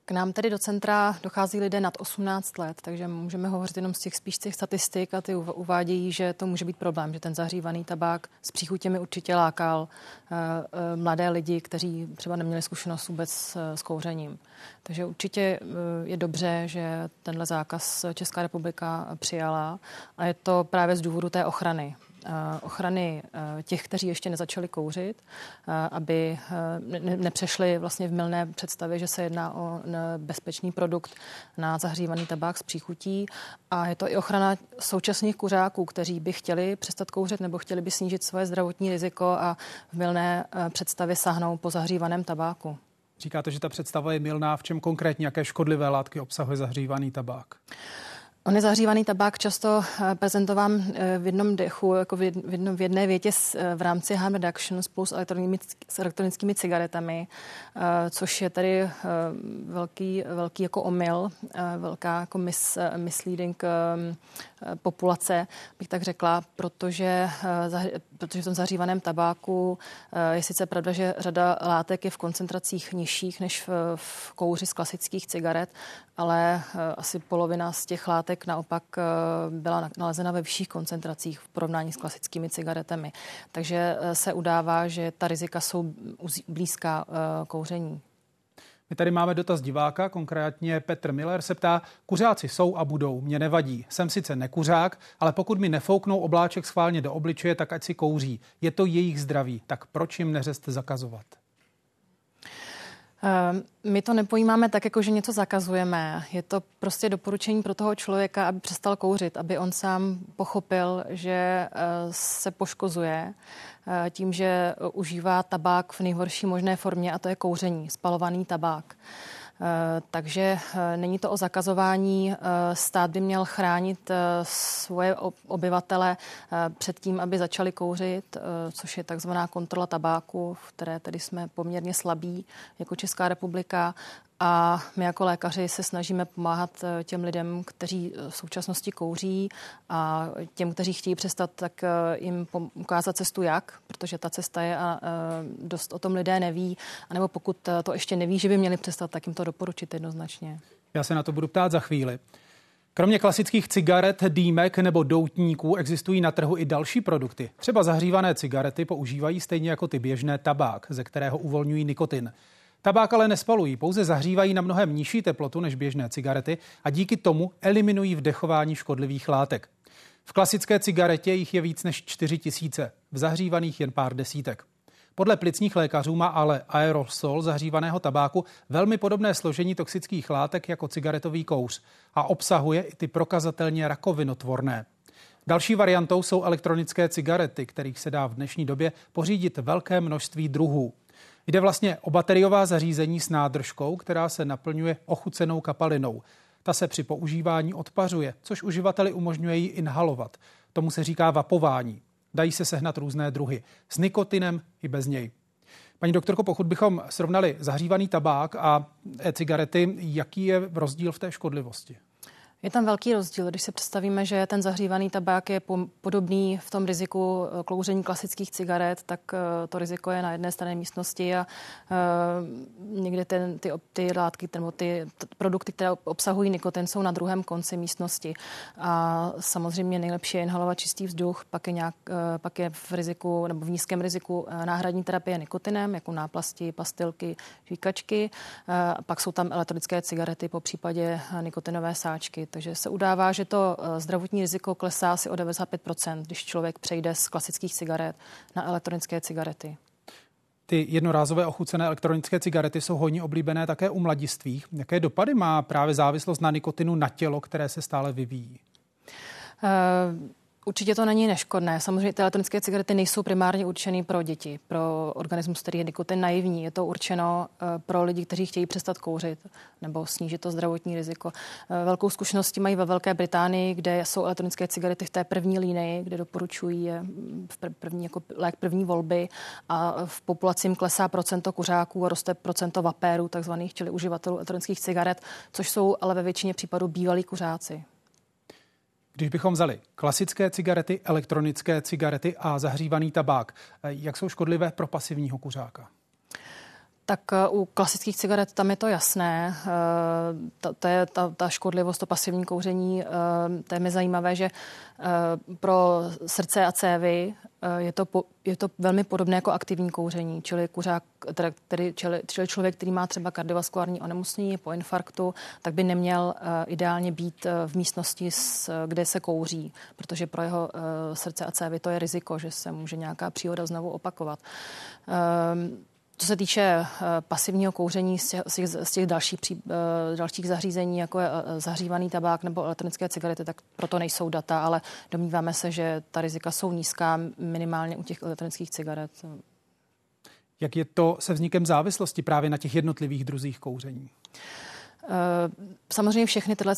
K nám tedy do centra dochází lidé nad 18 let, takže můžeme hovořit jenom z těch spíš těch statistik a ty uvádějí, že to může být problém, že ten zahřívaný tabák s příchutěmi určitě lákal uh, uh, mladé lidi, kteří třeba neměli zkušenost vůbec uh, s kouřením. Takže určitě je dobře, že tenhle zákaz Česká republika přijala a je to právě z důvodu té ochrany Eh, ochrany eh, těch, kteří ještě nezačali kouřit, eh, aby nepřešli vlastně v milné představě, že se jedná o bezpečný produkt na zahřívaný tabák s příchutí. A je to i ochrana současných kuřáků, kteří by chtěli přestat kouřit nebo chtěli by snížit svoje zdravotní riziko a v milné představě sahnou po zahřívaném tabáku. Říkáte, že ta představa je milná. V čem konkrétně, jaké škodlivé látky obsahuje zahřívaný tabák? On je zahřívaný tabák často eh, prezentován eh, v jednom dechu, jako v, jednom, v jedné větě eh, v rámci harm reduction spolu s, s elektronickými cigaretami, což je tady velký, velký jako omyl, velká jako mis, misleading populace, bych tak řekla, protože, protože v tom zahřívaném tabáku je sice pravda, že řada látek je v koncentracích nižších než v, v kouři z klasických cigaret, ale asi polovina z těch látek naopak eh, byla nalezena ve vyšších koncentracích v porovnání s klasickými cigaretami. Takže eh, se udává, že ta rizika jsou blízká eh, kouření. My tady máme dotaz diváka, konkrétně Petr Miller se ptá, kuřáci jsou a budou, mě nevadí. Jsem sice nekuřák, ale pokud mi nefouknou obláček schválně do obličeje, tak ať si kouří. Je to jejich zdraví, tak proč jim neřest zakazovat? Ehm, my to nepojímáme tak, jako že něco zakazujeme. Je to prostě doporučení pro toho člověka, aby přestal kouřit, aby on sám pochopil, že eh, se poškozuje eh, tím, že užívá tabák v nejhorší možné formě a to je kouření, spalovaný tabák. Eh, takže eh, není to o zakazování. Eh, stát by měl chránit svoje obyvatele před tím, aby začali kouřit, což je takzvaná kontrola tabáku, v které tedy jsme poměrně slabí jako Česká republika a my jako lékaři se snažíme pomáhat eh, těm lidem, kteří eh, v současnosti kouří a těm, kteří chtějí přestat, tak eh, jim ukázat cestu jak, protože ta cesta je a dost o tom lidé neví, anebo pokud to ještě neví, že by měli přestat, tak jim to doporučit jednoznačně. Já se na to budu ptát za chvíli. Kromě klasických cigaret, dýmek nebo doutníků existují na trhu i další produkty. Třeba zahřívané cigarety používají stejně jako ty běžné tabák, ze kterého uvolňují nikotin. Tabák ale nespalují, pouze zahřívají na mnohem nižší teplotu než běžné cigarety a díky tomu eliminují vdechování škodlivých látek. V klasické cigaretě jich je víc než 4 tisíce, v zahřívaných jen pár desítek. Podle plicních lékařů má ale aerosol zahřívaného tabáku velmi podobné složení toxických látek jako cigaretový kouř a obsahuje i ty prokazatelně rakovinotvorné. Další variantou jsou elektronické cigarety, kterých se dá v dnešní době pořídit velké množství druhů. Jde vlastně o bateriová zařízení s nádržkou, která se naplňuje ochucenou kapalinou. Ta se při používání odpařuje, což uživateli umožňuje ji inhalovat. Tomu se říká vapování. Dají se sehnat různé druhy. S nikotinem i bez něj. Paní doktorko, pokud bychom srovnali zahřívaný tabák a e-cigarety, jaký je rozdíl v té škodlivosti? Je tam velký rozdíl, když si představíme, že ten zahřívaný tabák je podobný v tom riziku eh, klouření klasických cigaret, tak eh, to riziko je na jedné straně místnosti a uh, někde ten, ty, ty látky nebo ty produkty, které obsahují nikotin, jsou na druhém konci místnosti. A samozřejmě nejlepší je inhalovat čistý vzduch, pak je, nějak, pak je v riziku nebo v nízkém riziku náhradní terapie nikotinem, jako náplasti, pastilky, žvíkačky. Pak jsou tam elektronické cigarety, po případě nikotinové sáčky. Takže se udává, že to eh, zdravotní riziko klesá asi o 95%, když člověk přejde z klasických cigaret na elektronické cigarety. Ty jednorázové ochucené elektronické cigarety jsou hodně oblíbené také u mladistvých. Jaké dopady má právě závislost na nikotinu na tělo, které se stále vyvíjí? Uh... Určitě to není neškodné. Samozřejmě ty elektronické cigarety nejsou primárně určeny pro děti, pro organismus, který je nikotin naivní. Je to určeno eh, pro lidi, kteří chtějí přestat kouřit nebo snížit to zdravotní riziko. Eh, velkou zkušenost mají ve Velké Británii, kde jsou elektronické cigarety v té první línii, kde doporučují je v první, jako lék první volby a v populaci jim klesá procento kuřáků a roste procento vapérů, takzvaných, čili uživatelů elektronických cigaret, což jsou ale ve většině případů bývalí kuřáci. Když bychom vzali klasické cigarety, elektronické cigarety a zahřívaný tabák, eh, jak jsou škodlivé pro pasivního kuřáka? Tak eh, u klasických cigaret tam je to jasné. Eh, ta, ta, ta, ta škodlivost, to pasivní kouření, to je mi zajímavé, že pro srdce a cévy je to, po, je to velmi podobné jako aktivní kouření, čili, kuřák, teda, tedy, čili, čili člověk, který má třeba kardiovaskulární onemocnění po infarktu, tak by neměl ideálně být v místnosti, kde se kouří, protože pro jeho srdce a cévy to je riziko, že se může nějaká příhoda znovu opakovat. Co se týče uh, pasivního kouření z těch, z těch dalších, pří, uh, dalších zařízení, jako je uh, zahřívaný tabák nebo elektronické cigarety, tak proto nejsou data, ale domníváme se, že ta rizika jsou nízká minimálně u těch elektronických cigaret. Jak je to se vznikem závislosti právě na těch jednotlivých druzích kouření? Samozřejmě všechny tyhle,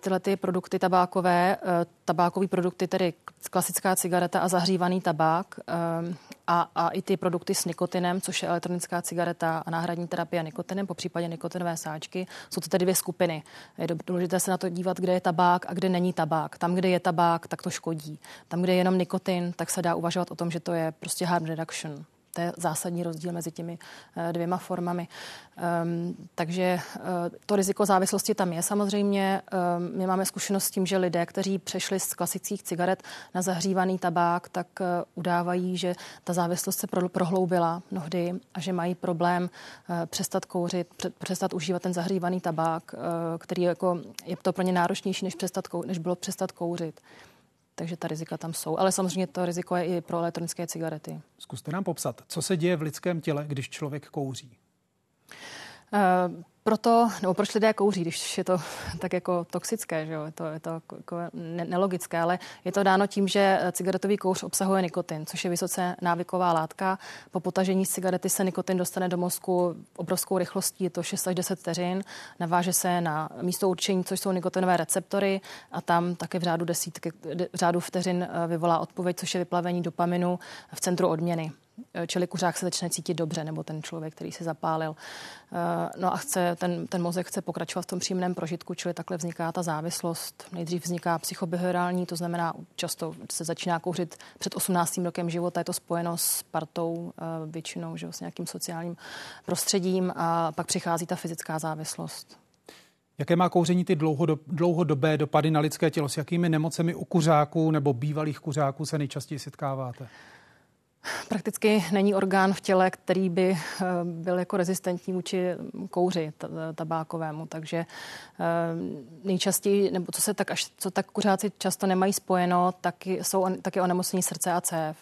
tyhle ty produkty tabákové, tabákové produkty, tedy klasická cigareta a zahřívaný tabák, a, a i ty produkty s nikotinem, což je elektronická cigareta a náhradní terapie nikotinem, po případě nikotinové sáčky. Jsou to tedy dvě skupiny. Je důležité se na to dívat, kde je tabák a kde není tabák. Tam, kde je tabák, tak to škodí. Tam, kde je jenom nikotin, tak se dá uvažovat o tom, že to je prostě harm reduction. To je zásadní rozdíl mezi těmi eh, dvěma formami. Um, takže uh, to riziko závislosti tam je samozřejmě. Um, my máme zkušenost s tím, že lidé, kteří přešli z klasických cigaret na zahřívaný tabák, tak uh, udávají, že ta závislost se pro, prohloubila mnohdy a že mají problém přestat kouřit, přestat užívat ten zahřívaný tabák, který jako, je to pro ně náročnější, než, přestat, než bylo přestat kouřit takže ta rizika tam jsou. Ale samozřejmě to riziko je i pro elektronické cigarety. Zkuste nám popsat, co se děje v lidském těle, když člověk kouří. Uh, proto, nebo proč lidé kouří, když je to tak jako toxické, že jo? Je to, je to jako ne- nelogické, ale je to dáno tím, že cigaretový kouř obsahuje nikotin, což je vysoce návyková látka. Po potažení z cigarety se nikotin dostane do mozku obrovskou rychlostí, je to 6 až 10 vteřin, naváže se na místo určení, což jsou nikotinové receptory a tam také v řádu desítky, v řádu vteřin eh, vyvolá odpověď, což je vyplavení dopaminu v centru odměny. Eh, čili kuřák se začne cítit dobře, nebo ten člověk, který se zapálil. Eh, no a chce, ten, ten mozek chce pokračovat v tom příjemném prožitku, čili takhle vzniká ta závislost. Nejdřív vzniká psychobehaviorální, to znamená, často se začíná kouřit před 18. rokem života, je to spojeno s partou eh, většinou, že, s nějakým sociálním prostředím a pak přichází ta fyzická závislost. Jaké má kouření ty dlouhodob, dlouhodobé dopady na lidské tělo? S jakými nemocemi u kuřáků nebo bývalých kuřáků se nejčastěji setkáváte? Prakticky není orgán v těle, který by eh, byl jako rezistentní vůči kouři tabákovému, takže eh, nejčastěji, nebo co se tak až, co tak kuřáci často nemají spojeno, tak jsou taky onemocnění srdce a cév.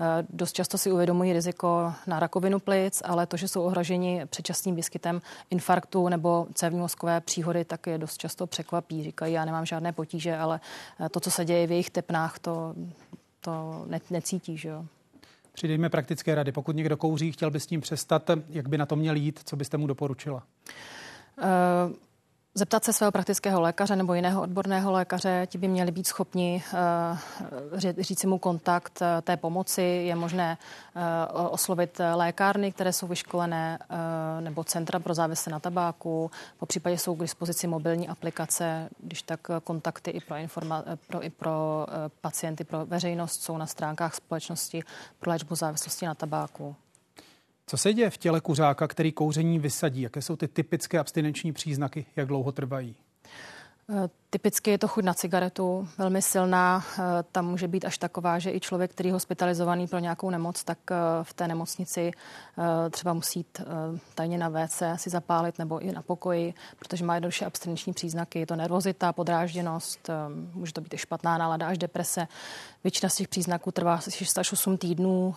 Eh, dost často si uvědomují riziko na rakovinu plic, ale to, že jsou ohroženi předčasným výskytem infarktu nebo cévní mozkové příhody, tak je dost často překvapí. Říkají, já nemám žádné potíže, ale to, co se děje v jejich tepnách, to, to ne, necítí, že jo. Přidejme praktické rady. Pokud někdo kouří, chtěl by s tím přestat, jak by na to měl jít, co byste mu doporučila? Uh zeptat se svého praktického lékaře nebo jiného odborného lékaře, ti by měli být schopni uh, říct si mu kontakt uh, té pomoci. Je možné uh, oslovit lékárny, které jsou vyškolené, nebo centra pro závisle na tabáku. Po případě jsou k dispozici mobilní aplikace, když tak kontakty i pro, informa- pro, i pro pacienty, pro veřejnost jsou na stránkách společnosti pro léčbu závislosti na tabáku. Co se děje v těle kuřáka, který kouření vysadí? Jaké jsou ty typické abstinenční příznaky? Jak dlouho trvají? Eh, typicky je to chuť na cigaretu, velmi silná. Eh, tam může být až taková, že i člověk, který je hospitalizovaný pro nějakou nemoc, tak eh, v té nemocnici třeba musí jít tajně na WC si zapálit nebo i na pokoji, protože má jednoduše abstinenční příznaky. Je to nervozita, podrážděnost, může to být i špatná nálada až deprese. Většina z těch příznaků trvá 6 až 8 týdnů,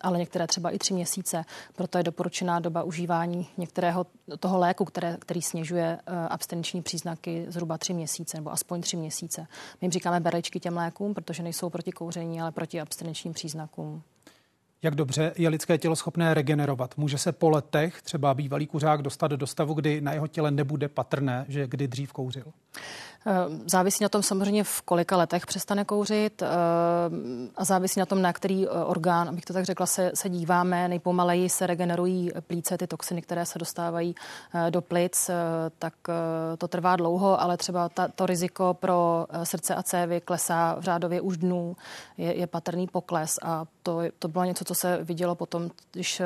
ale některé třeba i 3 měsíce. Proto je doporučená doba užívání některého toho léku, které, který snižuje abstinenční příznaky zhruba tři měsíce, nebo aspoň tři měsíce. My jim říkáme berečky těm lékům, protože nejsou proti kouření, ale proti abstinenčním příznakům. Jak dobře je lidské tělo schopné regenerovat? Může se po letech třeba bývalý kuřák dostat do stavu, kdy na jeho těle nebude patrné, že kdy dřív kouřil? Eh, závisí na tom samozřejmě, v kolika letech přestane kouřit eh, a závisí na tom, na který eh, orgán, abych to tak řekla, se, se díváme. Nejpomaleji se regenerují plíce, ty toxiny, které se dostávají do plic, tak to trvá dlouho, ale třeba ta, to riziko pro srdce a cévy klesá v řádově už dnů, je, je patrný pokles a to, to bylo něco, co se vidělo potom, když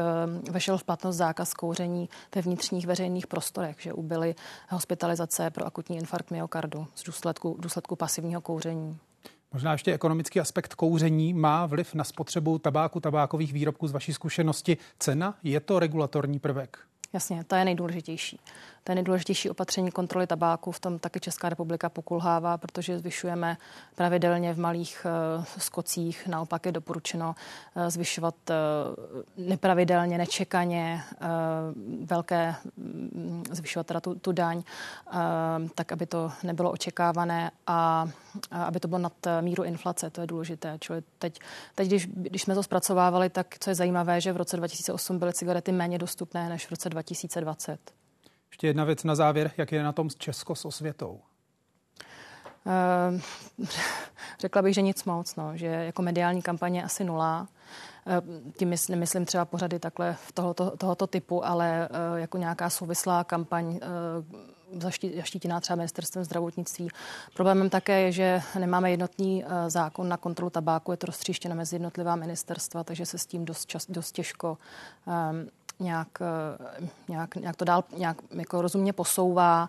vešel v platnost zákaz kouření ve vnitřních veřejných prostorech, že ubyly hospitalizace pro akutní infarkt myokardu z důsledku, důsledku pasivního kouření. Možná ještě ekonomický aspekt kouření má vliv na spotřebu tabáku, tabákových výrobků z vaší zkušenosti. Cena je to regulatorní prvek? Jasně, to je nejdůležitější. To je nejdůležitější opatření kontroly tabáku. V tom taky Česká republika pokulhává, protože zvyšujeme pravidelně v malých uh, skocích. Naopak je doporučeno uh, zvyšovat uh, nepravidelně, nečekaně velké, um, zvyšovat teda tu, tu daň, tak aby to nebylo očekávané a aby to bylo nad míru inflace. To je důležité. Čili teď, teď když, když jsme to zpracovávali, tak co je zajímavé, že v roce 2008 byly cigarety méně dostupné než v roce 2020. Ještě jedna věc na závěr, jak je na tom Česko s osvětou? Uh, řekla bych, že nic moc, no, že jako mediální kampaně asi nula. Uh, tím mysl, nemyslím třeba pořady takhle tohoto, tohoto typu, ale uh, jako nějaká souvislá kampaň zaštítěná třeba ministerstvem zdravotnictví. Problémem také je, že nemáme jednotný zákon na kontrolu tabáku, je to roztříštěno mezi jednotlivá ministerstva, takže se s tím dost, čas, dost těžko nějak, eh, nějak, nějak to dál nějak jako rozumně posouvá.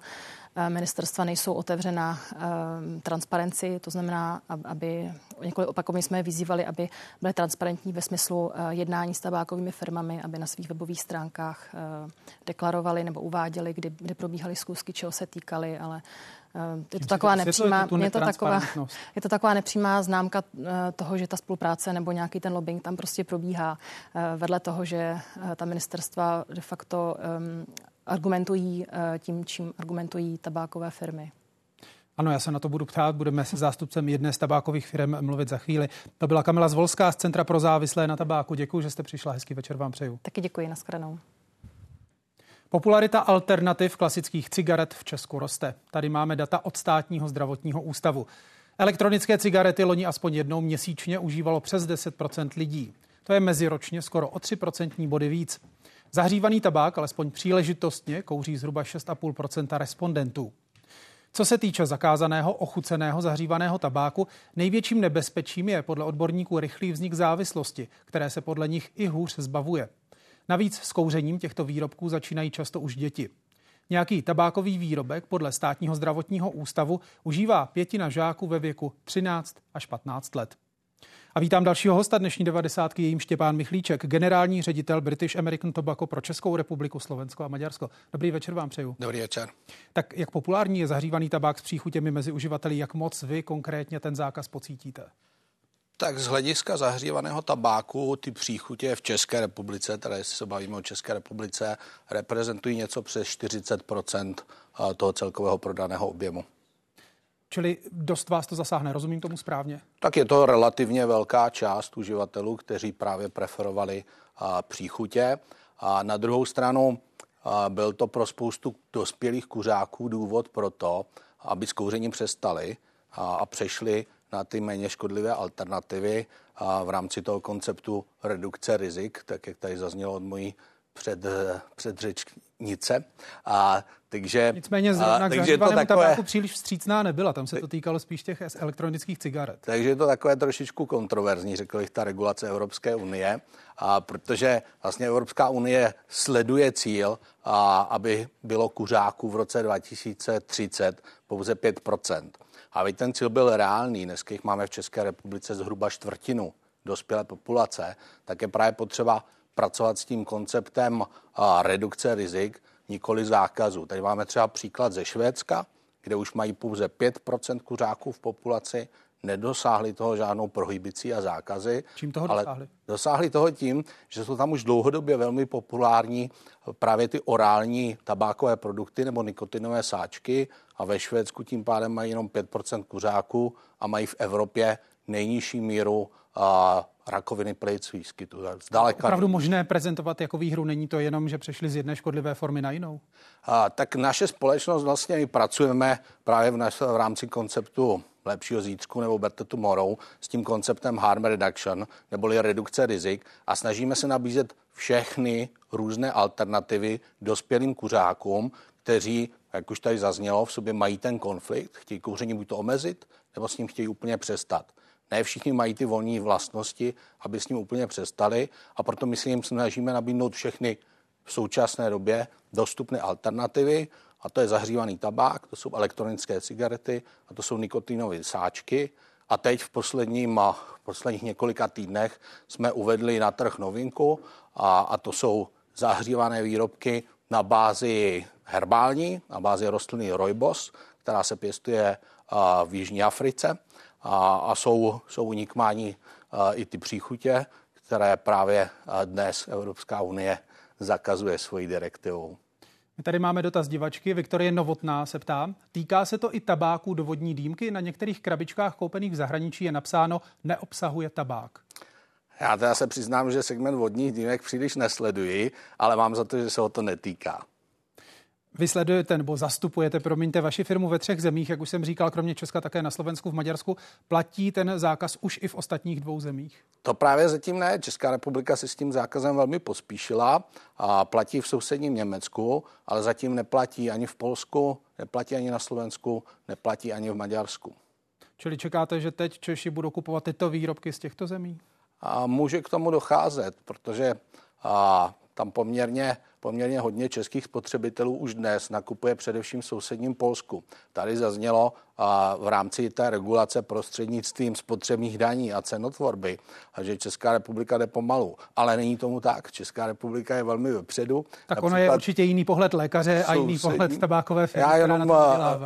Eh, ministerstva nejsou otevřena um, transparenci, to znamená, aby několik opakovaně jsme je vyzývali, aby byly transparentní ve smyslu jednání s tabákovými firmami, aby na svých webových stránkách deklarovali nebo uváděli, kdy, kdy probíhaly zkusky, čeho se týkaly, ale je to taková nepřímá, je to taková, je to taková nepřímá známka toho, že ta spolupráce nebo nějaký ten lobbying tam prostě probíhá vedle toho, že ta ministerstva de facto um, argumentují eh, tím, čím argumentují tabákové firmy. Ano, já se na to budu ptát. Budeme se zástupcem jedné z tabákových firm mluvit za chvíli. To byla Kamila Zvolská z Centra pro závislé na tabáku. Děkuji, že jste přišla. Hezký večer vám přeju. Taky děkuji, nashledanou. Popularita alternativ klasických cigaret v Česku roste. Tady máme data od státního zdravotního ústavu. Elektronické cigarety loni aspoň jednou měsíčně užívalo přes 10% lidí. To je meziročně skoro o 3% body víc. Zahřívaný tabák alespoň příležitostně kouří zhruba 6,5% respondentů. Co se týče zakázaného ochuceného zahřívaného tabáku, největším nebezpečím je podle odborníků rychlý vznik závislosti, které se podle nich i hůř zbavuje. Navíc s kouřením těchto výrobků začínají často už děti. Nějaký tabákový výrobek podle státního zdravotního ústavu užívá pětina žáků ve věku 13 až 15 let. A vítám dalšího hosta dnešní 90. jejím Štěpán Michlíček, generální ředitel British American Tobacco pro Českou republiku, Slovensko a Maďarsko. Dobrý večer vám přeju. Dobrý večer. Tak jak populární je zahřívaný tabák s příchutěmi mezi uživateli, jak moc vy konkrétně ten zákaz pocítíte? Tak z hlediska zahřívaného tabáku ty příchutě v České republice, tady se bavíme o České republice, reprezentují něco přes 40% toho celkového prodaného objemu. Čili dost vás to zasáhne, rozumím tomu správně? Tak je to relativně velká část uživatelů, kteří právě preferovali příchutě. A na druhou stranu byl to pro spoustu dospělých kuřáků důvod pro to, aby s kouřením přestali a přešli na ty méně škodlivé alternativy a v rámci toho konceptu redukce rizik, tak jak tady zaznělo od mojí před, předřečnice. A, takže, Nicméně zrovna a, takže to takové, tabáku příliš vstřícná nebyla, tam se to týkalo spíš těch elektronických cigaret. Takže je to takové trošičku kontroverzní, řekl bych, ta regulace Evropské unie, a protože vlastně Evropská unie sleduje cíl, a, aby bylo kuřáků v roce 2030 pouze 5 aby ten cíl byl reálný, dneska jich máme v České republice zhruba čtvrtinu dospělé populace, tak je právě potřeba pracovat s tím konceptem redukce rizik, nikoli zákazu. Tady máme třeba příklad ze Švédska, kde už mají pouze 5% kuřáků v populaci, nedosáhli toho žádnou prohibicí a zákazy. Čím toho ale dosáhli? Dosáhli toho tím, že jsou tam už dlouhodobě velmi populární právě ty orální tabákové produkty nebo nikotinové sáčky a ve Švédsku tím pádem mají jenom 5% kuřáků a mají v Evropě nejnižší míru a, rakoviny plic výskytu. Zdaleka. Opravdu možné prezentovat jako výhru, není to jenom, že přešli z jedné škodlivé formy na jinou? A, tak naše společnost vlastně my pracujeme právě v, naš, v rámci konceptu lepšího zítřku nebo better tomorrow s tím konceptem harm reduction, neboli redukce rizik a snažíme se nabízet všechny různé alternativy dospělým kuřákům, kteří, jak už tady zaznělo, v sobě mají ten konflikt, chtějí kouření buď to omezit, nebo s ním chtějí úplně přestat. Ne všichni mají ty volné vlastnosti, aby s ním úplně přestali a proto my si jim snažíme nabídnout všechny v současné době dostupné alternativy a to je zahřívaný tabák, to jsou elektronické cigarety a to jsou nikotinové sáčky. A teď v, posledním, v posledních několika týdnech jsme uvedli na trh novinku a, a to jsou zahřívané výrobky na bázi herbální, na bázi rostliny rojbos, která se pěstuje v Jižní Africe a, a jsou, jsou u nich mání i ty příchutě, které právě dnes Evropská unie zakazuje svojí direktivou. My tady máme dotaz divačky. Viktorie Novotná se ptá, týká se to i tabáku do vodní dýmky? Na některých krabičkách koupených v zahraničí je napsáno neobsahuje tabák. Já teda se přiznám, že segment vodních dýmek příliš nesleduji, ale mám za to, že se o to netýká. Vy sledujete nebo zastupujete, promiňte, vaši firmu ve třech zemích, jak už jsem říkal, kromě Česka také na Slovensku, v Maďarsku. Platí ten zákaz už i v ostatních dvou zemích? To právě zatím ne. Česká republika si s tím zákazem velmi pospíšila a platí v sousedním Německu, ale zatím neplatí ani v Polsku, neplatí ani na Slovensku, neplatí ani v Maďarsku. Čili čekáte, že teď Češi budou kupovat tyto výrobky z těchto zemí? A může k tomu docházet, protože a, tam poměrně poměrně hodně českých spotřebitelů už dnes nakupuje především v sousedním Polsku. Tady zaznělo a v rámci té regulace prostřednictvím spotřebních daní a cenotvorby, a že Česká republika jde pomalu. Ale není tomu tak. Česká republika je velmi vepředu. Tak Například ono je určitě jiný pohled lékaře a jiný pohled tabákové firmy. Já jenom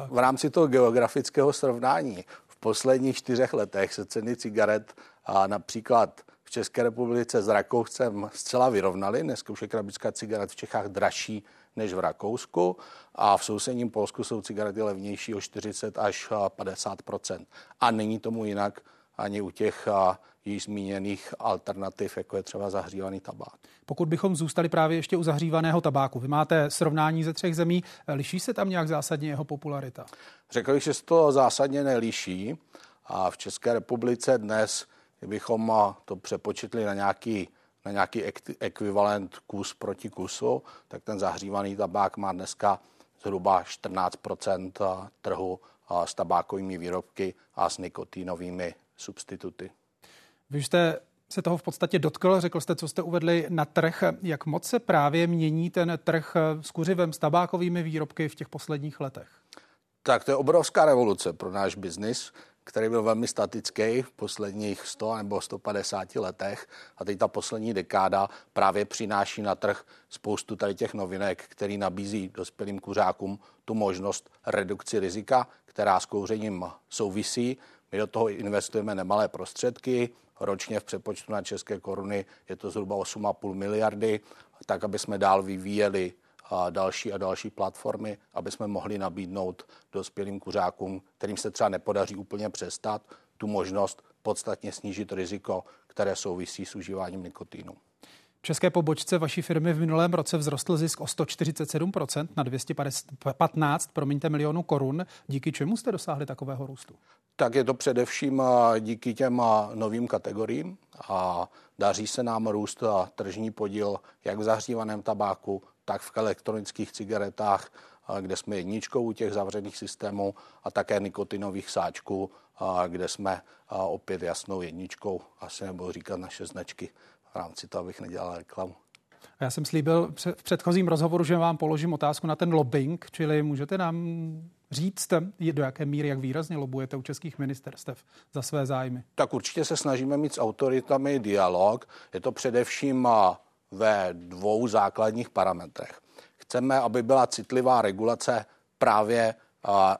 v rámci toho geografického srovnání. V posledních čtyřech letech se ceny cigaret a například České republice s Rakouscem zcela vyrovnali. Dneska už je krabická cigaret v Čechách dražší než v Rakousku a v sousedním Polsku jsou cigarety levnější o 40 až 50 A není tomu jinak ani u těch již zmíněných alternativ, jako je třeba zahřívaný tabák. Pokud bychom zůstali právě ještě u zahřívaného tabáku, vy máte srovnání ze třech zemí, liší se tam nějak zásadně jeho popularita? Řekl bych, že se to zásadně nelíší. A v České republice dnes Kdybychom to přepočetli na nějaký, na nějaký ekvivalent kus proti kusu, tak ten zahřívaný tabák má dneska zhruba 14% trhu s tabákovými výrobky a s nikotinovými substituty. Vy jste se toho v podstatě dotkl, řekl jste, co jste uvedli na trh. Jak moc se právě mění ten trh s kuřivem, s tabákovými výrobky v těch posledních letech? Tak to je obrovská revoluce pro náš biznis, který byl velmi statický v posledních 100 nebo 150 letech. A teď ta poslední dekáda právě přináší na trh spoustu tady těch novinek, který nabízí dospělým kuřákům tu možnost redukci rizika, která s kouřením souvisí. My do toho investujeme nemalé prostředky, ročně v přepočtu na české koruny je to zhruba 8,5 miliardy, tak aby jsme dál vyvíjeli a další a další platformy, aby jsme mohli nabídnout dospělým kuřákům, kterým se třeba nepodaří úplně přestat, tu možnost podstatně snížit riziko, které souvisí s užíváním nikotinu. V české pobočce vaší firmy v minulém roce vzrostl zisk o 147% na 215 promiňte, milionů korun. Díky čemu jste dosáhli takového růstu? Tak je to především díky těm novým kategoriím a daří se nám růst tržní podíl jak v zahřívaném tabáku, tak v elektronických cigaretách, kde jsme jedničkou u těch zavřených systémů a také nikotinových sáčků, kde jsme opět jasnou jedničkou, asi nebo říkat naše značky v rámci toho, abych nedělal reklamu. Já jsem slíbil v předchozím rozhovoru, že vám položím otázku na ten lobbying, čili můžete nám říct, do jaké míry, jak výrazně lobujete u českých ministerstev za své zájmy? Tak určitě se snažíme mít s autoritami dialog. Je to především ve dvou základních parametrech. Chceme, aby byla citlivá regulace právě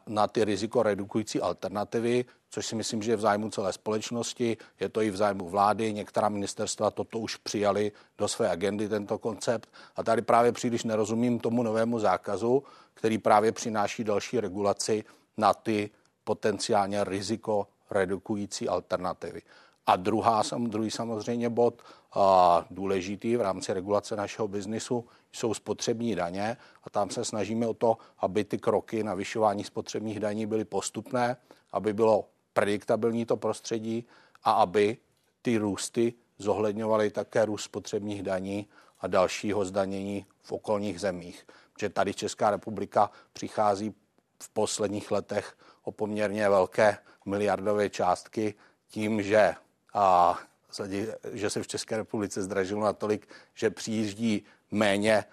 na ty riziko redukující alternativy, což si myslím, že je v zájmu celé společnosti, je to i v zájmu vlády. Některá ministerstva toto už přijali do své agendy, tento koncept. A tady právě příliš nerozumím tomu novému zákazu, který právě přináší další regulaci na ty potenciálně riziko redukující alternativy. A druhá, druhý samozřejmě bod a důležitý v rámci regulace našeho biznisu jsou spotřební daně a tam se snažíme o to, aby ty kroky na vyšování spotřebních daní byly postupné, aby bylo prediktabilní to prostředí a aby ty růsty zohledňovaly také růst spotřebních daní a dalšího zdanění v okolních zemích. Protože tady Česká republika přichází v posledních letech o poměrně velké miliardové částky tím, že a že se v České republice zdražilo natolik, že přijíždí méně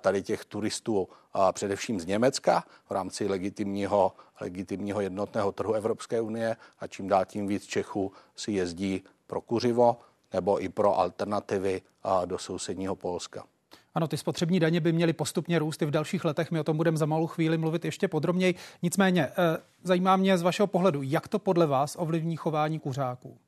tady těch turistů především z Německa v rámci legitimního, legitimního jednotného trhu Evropské unie a čím dál tím víc Čechů si jezdí pro kuřivo nebo i pro alternativy do sousedního Polska. Ano, ty spotřební daně by měly postupně růst i v dalších letech. My o tom budeme za malou chvíli mluvit ještě podrobněji. Nicméně, eh, zajímá mě z vašeho pohledu, jak to podle vás ovlivní chování kuřáků?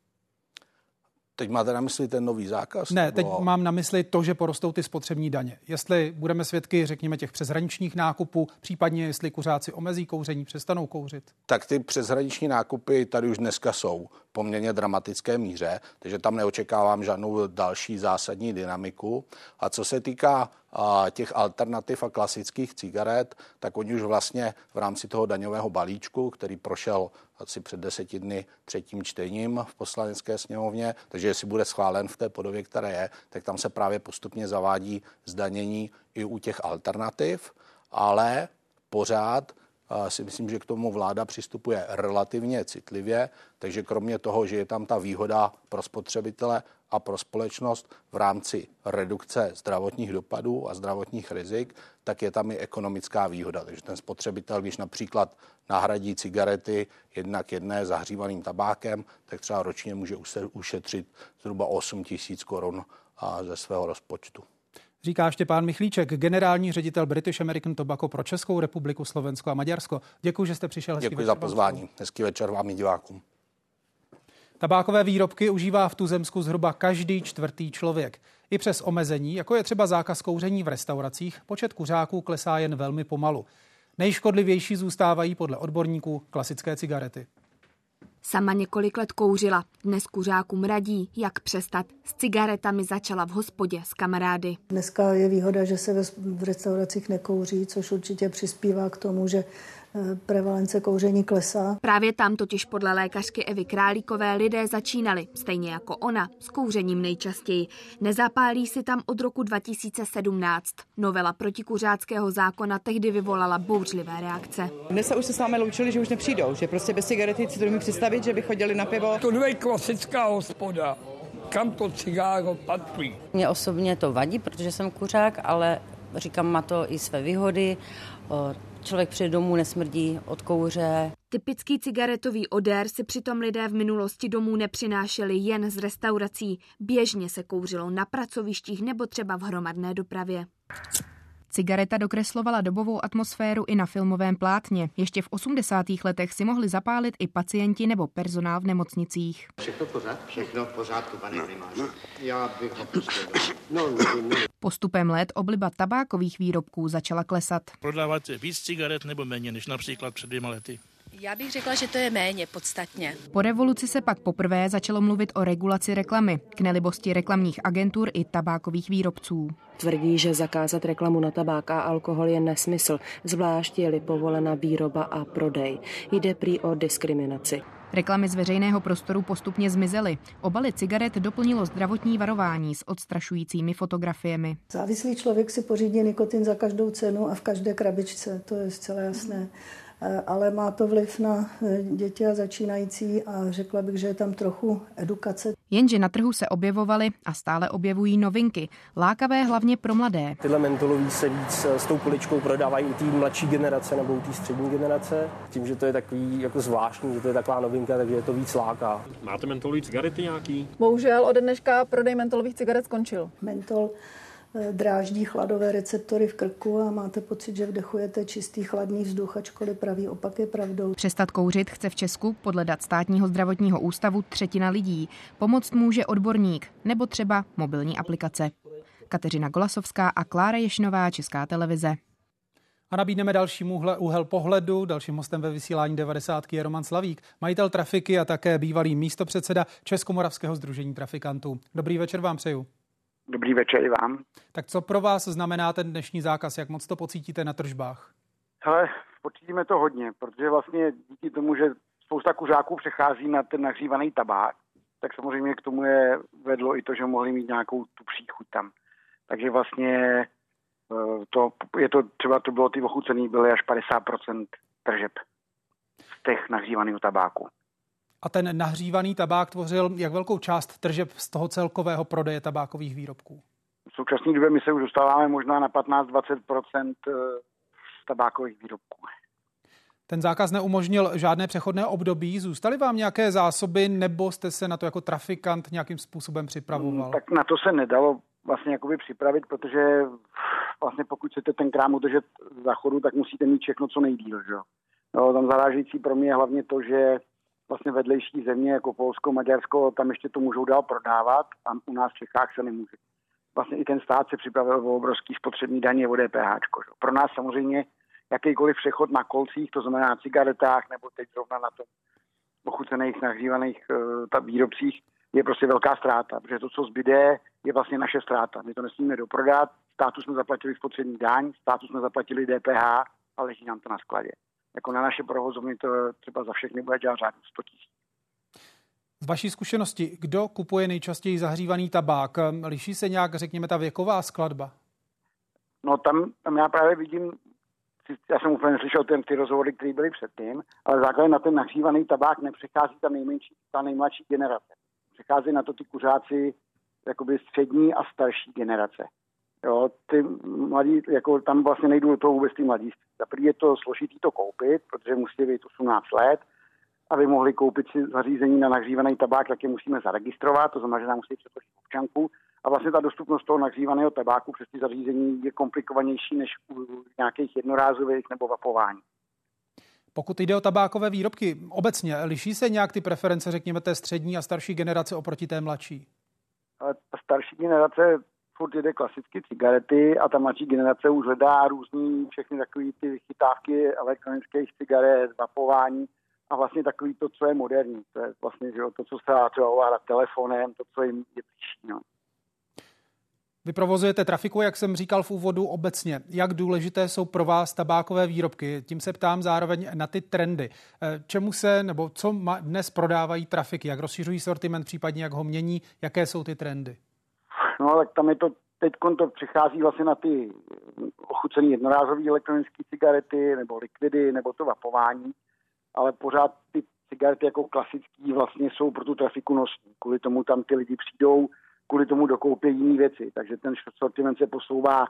Teď máte na mysli ten nový zákaz? Ne, teď nebo... mám na mysli to, že porostou ty spotřební daně. Jestli budeme svědky, řekněme, těch přeshraničních nákupů, případně jestli kuřáci omezí kouření, přestanou kouřit. Tak ty přeshraniční nákupy tady už dneska jsou poměrně dramatické míře, takže tam neočekávám žádnou další zásadní dynamiku. A co se týká a, těch alternativ a klasických cigaret, tak oni už vlastně v rámci toho daňového balíčku, který prošel asi před deseti dny třetím čtením v poslanecké sněmovně, takže jestli bude schválen v té podobě, které je, tak tam se právě postupně zavádí zdanění i u těch alternativ, ale pořád si myslím, že k tomu vláda přistupuje relativně citlivě, takže kromě toho, že je tam ta výhoda pro spotřebitele a pro společnost v rámci redukce zdravotních dopadů a zdravotních rizik, tak je tam i ekonomická výhoda. Takže ten spotřebitel, když například nahradí cigarety jednak jedné zahřívaným tabákem, tak třeba ročně může ušetřit zhruba 8 tisíc korun ze svého rozpočtu. Říká Štěpán Michlíček, generální ředitel British American Tobacco pro Českou republiku, Slovensko a Maďarsko. Děkuji, že jste přišel. Hezký Děkuji večer, za pozvání. Hezký večer vám i divákům. Tabákové výrobky užívá v tuzemsku zhruba každý čtvrtý člověk. I přes omezení, jako je třeba zákaz kouření v restauracích, počet kuřáků klesá jen velmi pomalu. Nejškodlivější zůstávají podle odborníků klasické cigarety. Sama několik let kouřila, dnes kuřákům radí, jak přestat. S cigaretami začala v hospodě s kamarády. Dneska je výhoda, že se v restauracích nekouří, což určitě přispívá k tomu, že prevalence kouření klesá. Právě tam totiž podle lékařky Evy Králíkové lidé začínali, stejně jako ona, s kouřením nejčastěji. Nezapálí si tam od roku 2017. Novela protikuřáckého zákona tehdy vyvolala bouřlivé reakce. Dnes se už se s námi loučili, že už nepřijdou, že prostě bez cigarety si to mi představit, že by chodili na pivo. To je klasická hospoda kam to cigáro patří. Mně osobně to vadí, protože jsem kuřák, ale říkám, má to i své výhody Člověk při domů nesmrdí od kouře. Typický cigaretový odér si přitom lidé v minulosti domů nepřinášeli jen z restaurací. Běžně se kouřilo na pracovištích nebo třeba v hromadné dopravě. Cigareta dokreslovala dobovou atmosféru i na filmovém plátně. Ještě v 80. letech si mohli zapálit i pacienti nebo personál v nemocnicích. Všechno pořád? Všechno v pořádku, pane no, no. Já bych ho pustil. No, no, no. Postupem let obliba tabákových výrobků začala klesat. Prodávat víc cigaret nebo méně než například před dvěma lety? Já bych řekla, že to je méně podstatně. Po revoluci se pak poprvé začalo mluvit o regulaci reklamy, k nelibosti reklamních agentur i tabákových výrobců. Tvrdí, že zakázat reklamu na tabák a alkohol je nesmysl, zvlášť je-li povolena výroba a prodej. Jde prý o diskriminaci. Reklamy z veřejného prostoru postupně zmizely. Obaly cigaret doplnilo zdravotní varování s odstrašujícími fotografiemi. Závislý člověk si pořídí nikotin za každou cenu a v každé krabičce, to je zcela jasné. Eh, ale má to vliv na eh, děti a začínající a řekla bych, že je tam trochu edukace. Jenže na trhu se objevovaly a stále objevují novinky, lákavé hlavně pro mladé. Tyhle mentolový se víc eh, s tou poličkou prodávají u té mladší generace nebo u té střední generace. Tím, že to je takový jako zvláštní, že to je taková novinka, takže je to víc láká. Máte mentolový cigarety nějaký? Bohužel ode dneška prodej mentolových cigaret skončil. Mentol Eh, dráždí chladové receptory v krku a máte pocit, že vdechujete čistý chladný vzduch, ačkoliv pravý opak je pravdou. Přestat kouřit chce v Česku podle dat státního zdravotního ústavu třetina lidí. Pomoct může odborník nebo třeba mobilní aplikace. Kateřina Golasovská a Klára Ješnová, Česká televize. A nabídneme další úhle, úhel pohledu. Dalším hostem ve vysílání 90 je Roman Slavík, majitel trafiky a také bývalý místopředseda Českomoravského združení trafikantů. Dobrý večer vám přeju. Dobrý večer i vám. Tak co pro vás znamená ten dnešní zákaz? Jak moc to pocítíte na tržbách? Hele, pocítíme to hodně, protože vlastně díky tomu, že spousta kuřáků přechází na ten nahřívaný tabák, tak samozřejmě k tomu je vedlo i to, že mohli mít nějakou tu příchuť tam. Takže vlastně eh, to, je to, třeba to bylo ty ochucený, byly až 50% tržeb z těch nahřívaného tabáku. A ten nahřívaný tabák tvořil jak velkou část tržeb z toho celkového prodeje tabákových výrobků? V současné době my se už dostáváme možná na 15-20 eh, z tabákových výrobků. Ten zákaz neumožnil žádné přechodné období. Zůstaly vám nějaké zásoby, nebo jste se na to jako trafikant nějakým způsobem připravoval? Tak na to se nedalo vlastně jakoby připravit, protože vlastně pokud chcete ten krám udržet za chodu, tak musíte mít všechno co nejdíl. Že? No, tam zarážející pro mě je hlavně to, že vlastně vedlejší země jako Polsko, Maďarsko, tam ještě to můžou dál prodávat a u nás v Čechách se nemůže. Vlastně i ten stát se připravil o obrovský spotřební daně o DPH. Pro nás samozřejmě jakýkoliv přechod na kolcích, to znamená na cigaretách nebo teď zrovna na tom ochucených, nahřívaných uh, výrobcích, je prostě velká ztráta, protože to, co zbyde, je vlastně naše ztráta. My to nesmíme doprodat, státu jsme zaplatili spotřební daň, státu jsme zaplatili DPH a leží nám to na skladě jako na naše provozovny to třeba za všechny bude dělat řádně 100 tisíc. Z vaší zkušenosti, kdo kupuje nejčastěji zahřívaný tabák? Liší se nějak, řekněme, ta věková skladba? No tam, tam já právě vidím, já jsem úplně slyšel ten, ty rozhovory, které byly předtím, ale základně na ten nahřívaný tabák nepřichází ta nejmenší, ta nejmladší generace. Přichází na to ty kuřáci jakoby střední a starší generace. Jo, ty mladí, jako tam vlastně nejdu do toho vůbec ty mladí. Za je to složitý to koupit, protože musí být 18 let, aby mohli koupit si zařízení na nahřívaný tabák, tak je musíme zaregistrovat, to znamená, že nám musí předložit občanku. A vlastně ta dostupnost toho nahřívaného tabáku přes ty zařízení je komplikovanější než u nějakých jednorázových nebo vapování. Pokud jde o tabákové výrobky, obecně liší se nějak ty preference, řekněme, té střední a starší generace oproti té mladší? Ta starší generace furt jede klasicky cigarety a ta mladší generace už hledá různý všechny takové ty chytávky elektronických cigaret, vapování a vlastně takový to, co je moderní. To je vlastně že jo, to, co se dá třeba ovládat telefonem, to, co jim je blížší. No. Vy provozujete trafiku, jak jsem říkal v úvodu obecně. Jak důležité jsou pro vás tabákové výrobky? Tím se ptám zároveň na ty trendy. Eh, čemu se, nebo co dnes prodávají trafiky? Jak rozšiřují sortiment, případně jak ho mění? Jaké jsou ty trendy? No, tak tam je to, teď to přichází vlastně na ty ochucené jednorázové elektronické cigarety, nebo likvidy, nebo to vapování, ale pořád ty cigarety jako klasický vlastně jsou pro tu trafiku nosní. Kvůli tomu tam ty lidi přijdou, kvůli tomu dokoupí jiné věci. Takže ten sortiment se posouvá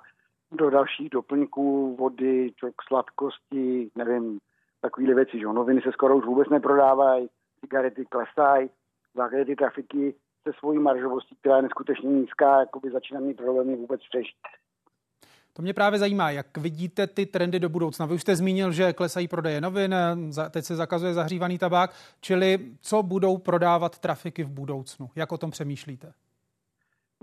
do dalších doplňků, vody, čok, sladkosti, nevím, takovýhle věci, že noviny se skoro už vůbec neprodávají, cigarety klesají, základě ty trafiky se svojí maržovostí, která je neskutečně nízká, jakoby začíná mít problémy vůbec přežít. To mě právě zajímá, jak vidíte ty trendy do budoucna. Vy už jste zmínil, že klesají prodeje novin, teď se zakazuje zahřívaný tabák, čili co budou prodávat trafiky v budoucnu? Jak o tom přemýšlíte?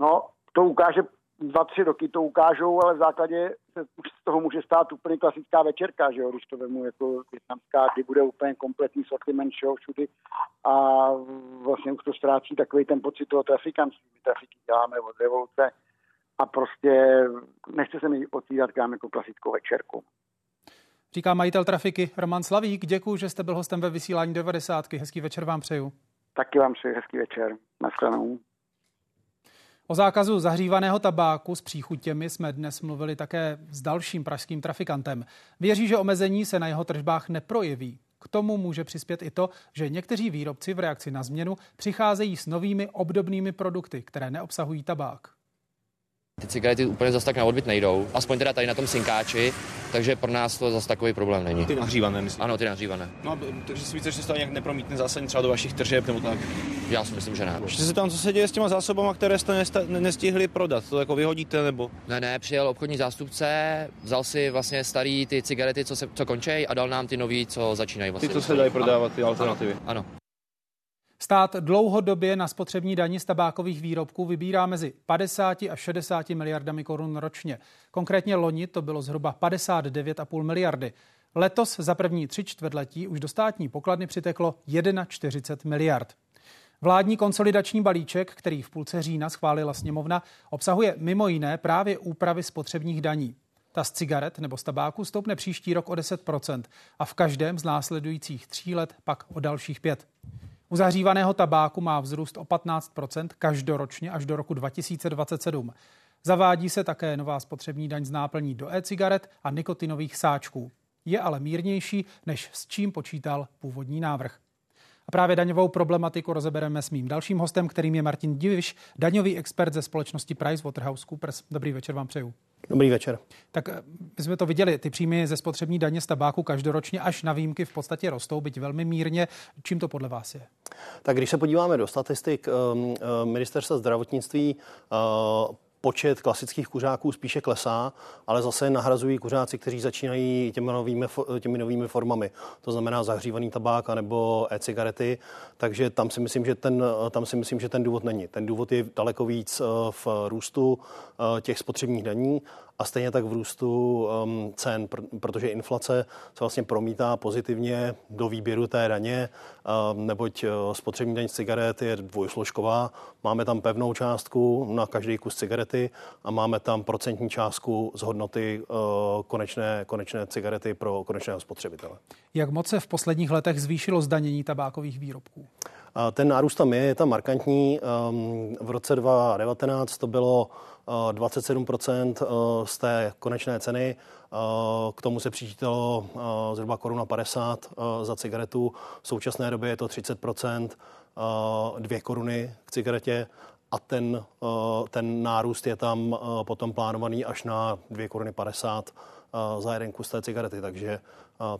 No, to ukáže dva, tři roky to ukážou, ale v základě se už z toho může stát úplně klasická večerka, že jo, když to vemu jako větnamská, kdy bude úplně kompletní sortiment všeho všudy a vlastně už to ztrácí takový ten pocit toho trafikantství. My trafiky děláme od revoluce a prostě nechce se mi otvírat kam jako klasickou večerku. Říká majitel trafiky Roman Slavík. Děkuji, že jste byl hostem ve vysílání 90. Hezký večer vám přeju. Taky vám přeji hezký večer. Naschledanou. O zákazu zahřívaného tabáku s příchutěmi jsme dnes mluvili také s dalším pražským trafikantem. Věří, že omezení se na jeho tržbách neprojeví. K tomu může přispět i to, že někteří výrobci v reakci na změnu přicházejí s novými obdobnými produkty, které neobsahují tabák. Ty cigarety úplně zase tak na odbyt nejdou, aspoň teda tady na tom synkáči, takže pro nás to zase takový problém není. Ty nahřívané, myslím. Ano, ty nahřívané. No, takže si víte, že se to nějak nepromítne zásadně třeba do vašich tržeb nebo tak? Já si myslím, že ne. Ještě se tam, co se děje s těma zásobama, které jste nestihli prodat, to jako vyhodíte nebo? Ne, ne, přijel obchodní zástupce, vzal si vlastně starý ty cigarety, co, se, co končí a dal nám ty nový, co začínají vlastně. Ty, co se dají prodávat, ty alternativy. Ano. ano. Stát dlouhodobě na spotřební daní z tabákových výrobků vybírá mezi 50 a 60 miliardami korun ročně. Konkrétně loni to bylo zhruba 59,5 miliardy. Letos za první tři čtvrtletí už do státní pokladny přiteklo 41 miliard. Vládní konsolidační balíček, který v půlce října schválila sněmovna, obsahuje mimo jiné právě úpravy spotřebních daní. Ta z cigaret nebo z tabáku stoupne příští rok o 10% a v každém z následujících tří let pak o dalších 5 u zahřívaného tabáku má vzrůst o 15% každoročně až do roku 2027. Zavádí se také nová spotřební daň z náplní do e-cigaret a nikotinových sáčků. Je ale mírnější, než s čím počítal původní návrh. Právě daňovou problematiku rozebereme s mým dalším hostem, kterým je Martin Diviš, daňový expert ze společnosti PricewaterhouseCoopers. Dobrý večer vám přeju. Dobrý večer. Tak eh, my jsme to viděli, ty příjmy ze spotřební daně z tabáku každoročně až na výjimky v podstatě rostou, byť velmi mírně. Čím to podle vás je? Tak když se podíváme do statistik um, ministerstva zdravotnictví, uh, počet klasických kuřáků spíše klesá, ale zase nahrazují kuřáci, kteří začínají těmi novými, těmi novými formami. To znamená zahřívaný tabák nebo e-cigarety. Takže tam si, myslím, že ten, tam si myslím, že ten důvod není. Ten důvod je daleko víc eh, v růstu eh, těch spotřebních daní a stejně tak v růstu um, cen, pr- protože inflace se vlastně promítá pozitivně do výběru té daně, um, neboť uh, spotřební daň z cigaret je dvojsložková. Máme tam pevnou částku na každý kus cigarety a máme tam procentní částku z hodnoty uh, konečné, konečné cigarety pro konečného spotřebitele. Jak moc se v posledních letech zvýšilo zdanění tabákových výrobků? Ten nárůst tam je, je tam markantní. Um, v roce 2019 to bylo 27% eh, z té konečné ceny. Eh, k tomu se přičítalo eh, zhruba koruna 50 za cigaretu. V současné době je to 30%, 2 koruny k cigaretě a ten, ten nárůst je tam potom plánovaný až na 2 koruny 50 za jeden kus té cigarety, takže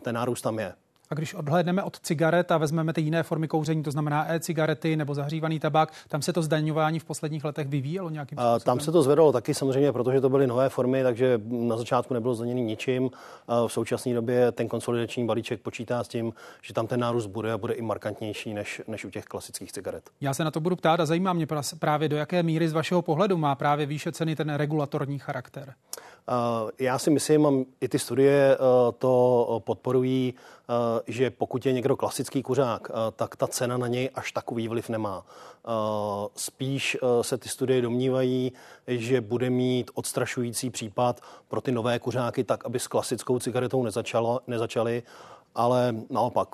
ten nárůst tam je. A když odhlédneme od cigaret a vezmeme ty jiné formy kouření, to znamená e-cigarety nebo zahřívaný tabák, tam se to zdaňování v posledních letech vyvíjelo nějakým způsobem? Tam se to zvedalo taky samozřejmě, protože to byly nové formy, takže na začátku nebylo zdaněný ničím. V současné době ten konsolidační balíček počítá s tím, že tam ten nárůst bude a bude i markantnější než, než u těch klasických cigaret. Já se na to budu ptát a zajímá mě právě, do jaké míry z vašeho pohledu má právě výše ceny ten regulatorní charakter. Já si myslím, a i ty studie to podporují, že pokud je někdo klasický kuřák, tak ta cena na něj až takový vliv nemá. Spíš se ty studie domnívají, že bude mít odstrašující případ pro ty nové kuřáky tak, aby s klasickou cigaretou nezačalo, nezačali, ale naopak,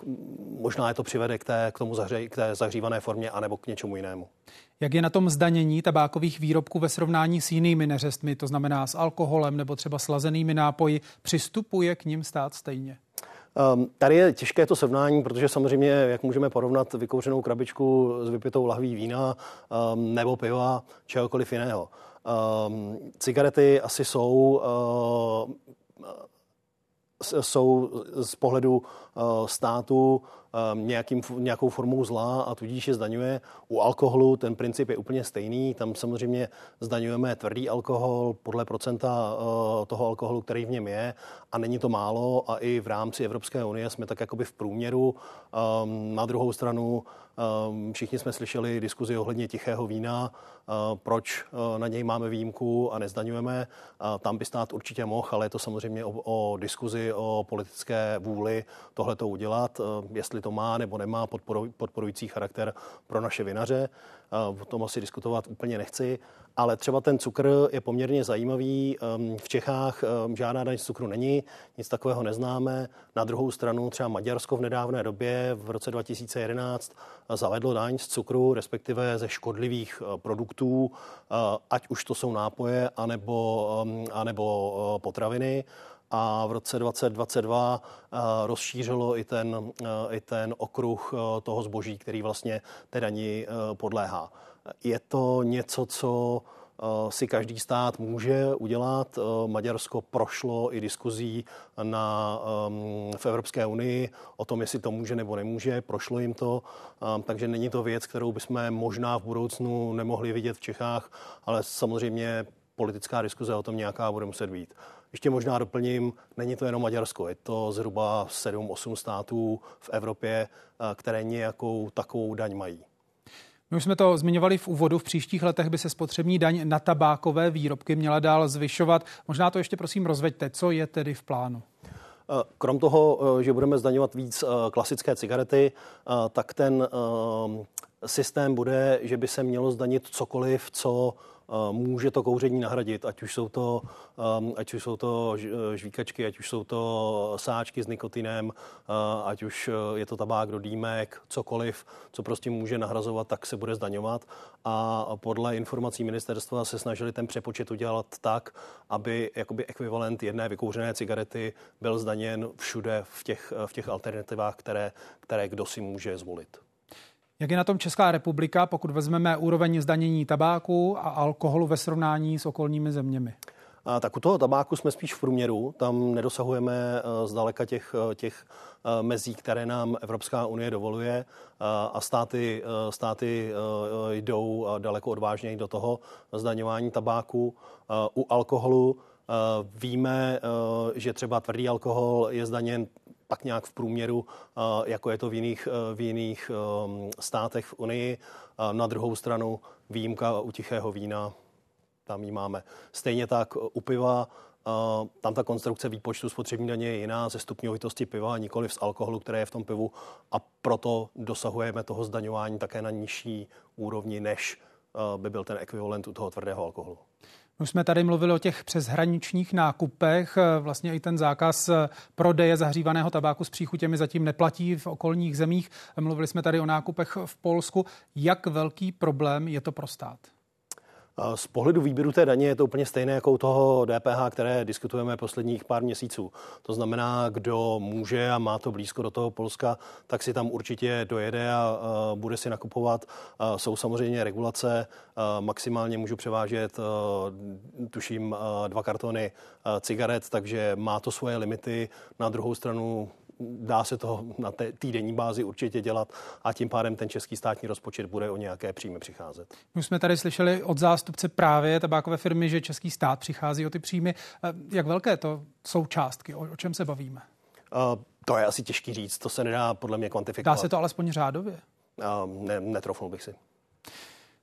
možná je to přivede k, té, k tomu zahři, k té zahřívané formě anebo k něčemu jinému. Jak je na tom zdanění tabákových výrobků ve srovnání s jinými neřestmi, to znamená s alkoholem nebo třeba slazenými nápoji, přistupuje k ním stát stejně? Um, tady je těžké to srovnání, protože samozřejmě, jak můžeme porovnat vykouřenou krabičku s vypitou lahví vína um, nebo piva, čehokoliv jiného. cigarety asi jsou jsou z pohledu státu Um, nějakým, nějakou formou zla a tudíž je zdaňuje. U alkoholu ten princip je úplně stejný. Tam samozřejmě zdaňujeme tvrdý alkohol podle procenta uh, toho alkoholu, který v něm je a není to málo a i v rámci Evropské unie jsme tak jakoby v průměru. Um, na druhou stranu um, všichni jsme slyšeli diskuzi ohledně tichého vína, uh, proč uh, na něj máme výjimku a nezdaňujeme. Tam by stát určitě mohl, ale je to samozřejmě o, o diskuzi, o politické vůli tohle to udělat. Jestli jestli to má nebo nemá podporující charakter pro naše vinaře. O tom asi diskutovat úplně nechci, ale třeba ten cukr je poměrně zajímavý. Ehm, v Čechách ehm, žádná daň z cukru není, nic takového neznáme. Na druhou stranu třeba Maďarsko v nedávné době v roce 2011 zavedlo daň z cukru, respektive ze škodlivých eh, produktů, eh, ať už to jsou nápoje, anebo, ehm, anebo eh, potraviny a v roce 2022 eh, rozšířilo i ten, eh, i ten okruh eh, toho zboží, který vlastně té dani podléhá. Je to něco, co si každý stát může udělat. Maďarsko prošlo i diskuzí na, v Evropské unii o tom, jestli to může nebo nemůže. Prošlo jim to, takže není to věc, kterou bychom možná v budoucnu nemohli vidět v Čechách, ale samozřejmě politická diskuze o tom nějaká bude muset být. Ještě možná doplním, není to jenom Maďarsko, je to zhruba 7-8 států v Evropě, eh, které nějakou takovou daň mají. My už jsme to zmiňovali v úvodu. V příštích letech by se spotřební daň na tabákové výrobky měla dál zvyšovat. Možná to ještě prosím rozveďte. Co je tedy v plánu? Eh, krom toho, eh, že budeme zdaňovat víc klasické cigarety, tak ten systém bude, že by se mělo zdanit cokoliv, co může to kouření nahradit, ať už jsou to, um, ať už jsou to žvíkačky, ať už jsou to sáčky s nikotinem, ať už je to tabák do dýmek, cokoliv, co prostě může nahrazovat, tak se bude zdaňovat. A podle informací ministerstva se snažili ten přepočet udělat tak, aby jakoby ekvivalent jedné vykouřené cigarety byl zdaněn všude v těch, v těch alternativách, které, které kdo si může zvolit. Jak je na tom Česká republika, pokud vezmeme úroveň zdanění tabáku a alkoholu ve srovnání s okolními zeměmi? A tak u toho tabáku jsme spíš v průměru, tam nedosahujeme eh, zdaleka těch, eh, těch eh, mezí, které nám Evropská unie dovoluje a státy, státy jdou daleko odvážněji do toho zdaňování tabáku. U alkoholu víme, že třeba tvrdý alkohol je zdaněn tak nějak v průměru, jako je to v jiných, v jiných um, státech v Unii. Na druhou stranu výjimka u tichého vína, tam ji máme. Stejně tak u piva, tam ta konstrukce výpočtu spotřební daně je jiná ze stupňovitosti piva, nikoli z alkoholu, které je v tom pivu a proto dosahujeme toho zdaňování také na nižší úrovni, než by byl ten ekvivalent u toho tvrdého alkoholu. Už jsme tady mluvili o těch přeshraničních nákupech. Vlastně i ten zákaz prodeje zahřívaného tabáku s příchutěmi zatím neplatí v okolních zemích. Mluvili jsme tady o nákupech v Polsku. Jak velký problém je to pro stát? Z pohledu výběru té daně je to úplně stejné jako u toho DPH, které diskutujeme posledních pár měsíců. To znamená, kdo může a má to blízko do toho Polska, tak si tam určitě dojede a bude si nakupovat. Jsou samozřejmě regulace, maximálně můžu převážet, tuším, dva kartony cigaret, takže má to svoje limity. Na druhou stranu dá se to na té týdenní bázi určitě dělat a tím pádem ten český státní rozpočet bude o nějaké příjmy přicházet. My jsme tady slyšeli od zástupce právě tabákové firmy, že český stát přichází o ty příjmy. Eh, jak velké to jsou částky? O, o čem se bavíme? Uh, to je asi těžký říct, to se nedá podle mě kvantifikovat. Dá se to alespoň řádově? Uh, ne, netrofnul bych si.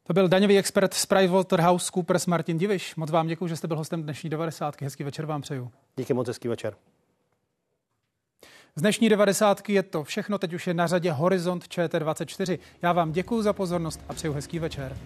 To byl daňový expert z PricewaterhouseCoopers Martin Diviš. Moc vám děkuji, že jste byl hostem dnešní 90. Hezký večer vám přeju. Díky moc, hezký večer. Z dnešní devadesátky je to všechno, teď už je na řadě Horizont ČT24. Já vám děkuji za pozornost a přeju hezký večer.